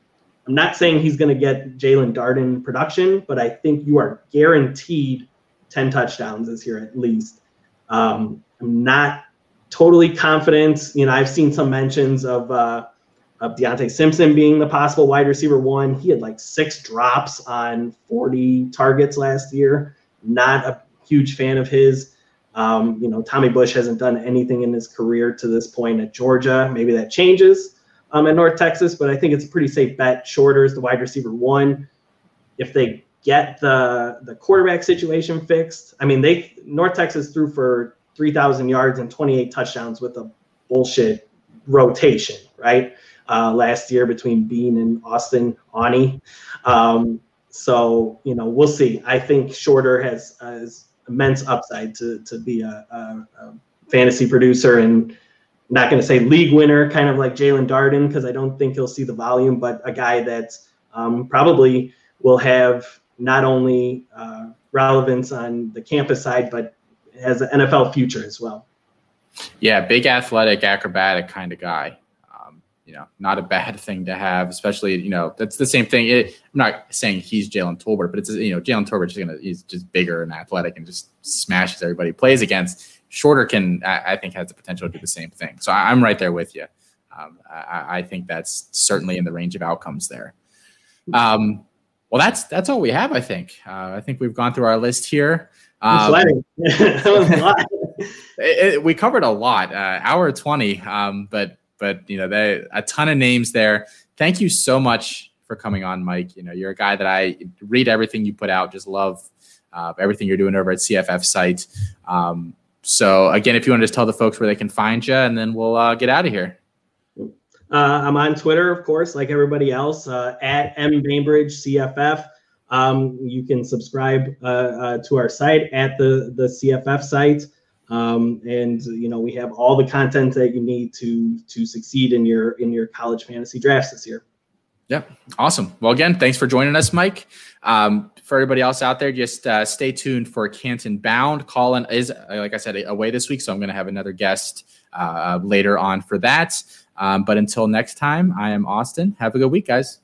I'm not saying he's going to get Jaelon Darden production, but I think you are guaranteed 10 touchdowns this year at least. Um, I'm not totally confident. You know, I've seen some mentions of uh, of Deontay Simpson being the possible wide receiver one. He had like six drops on 40 targets last year. Not a huge fan of his. Um, you know, Tommy Bush hasn't done anything in his career to this point at Georgia. Maybe that changes um, at North Texas, but I think it's a pretty safe bet. Shorter is the wide receiver one. If they get the the quarterback situation fixed, I mean, they North Texas threw for 3,000 yards and 28 touchdowns with a bullshit rotation, right? Uh, last year between Bean and Austin Aune. Um, so you know, we'll see. I think Shorter has, has immense upside to to be a, a, a fantasy producer and not going to say league winner, kind of like Jaelon Darden, because I don't think he'll see the volume, but a guy that um, probably will have not only uh, relevance on the campus side, but has an NFL future as well. Yeah, big athletic, acrobatic kind of guy. You know, not a bad thing to have, especially you know that's the same thing. It, I'm not saying he's Jalen Tolbert, but it's you know Jalen Tolbert just gonna he's just bigger and athletic and just smashes everybody he plays against Shorter can, I, I think, has the potential to do the same thing. So I, am right there with you. Um, I, I, think that's certainly in the range of outcomes there. Um, well, that's that's all we have. I think. Uh, I think we've gone through our list here. Um, it, it, we covered a lot, uh, hour twenty. Um, but but you know, they, a ton of names there. Thank you so much for coming on, Mike. You know, you're a guy that I read everything you put out. Just love uh, everything you're doing over at CFF site. Um, so again, if you want to just tell the folks where they can find you, and then we'll uh, get out of here. Uh, I'm on Twitter, of course, like everybody else, uh, at M Bainbridge CFF. Um, you can subscribe uh, uh, to our site at the the CFF site, um, and you know we have all the content that you need to to succeed in your in your college fantasy drafts this year. Yep. Awesome. Well, again, thanks for joining us, Mike. Um, for everybody else out there, just uh, stay tuned for Canton Bound. Colin is, like I said, away this week, so I'm going to have another guest uh, later on for that. Um, but until next time, I am Austin. Have a good week, guys.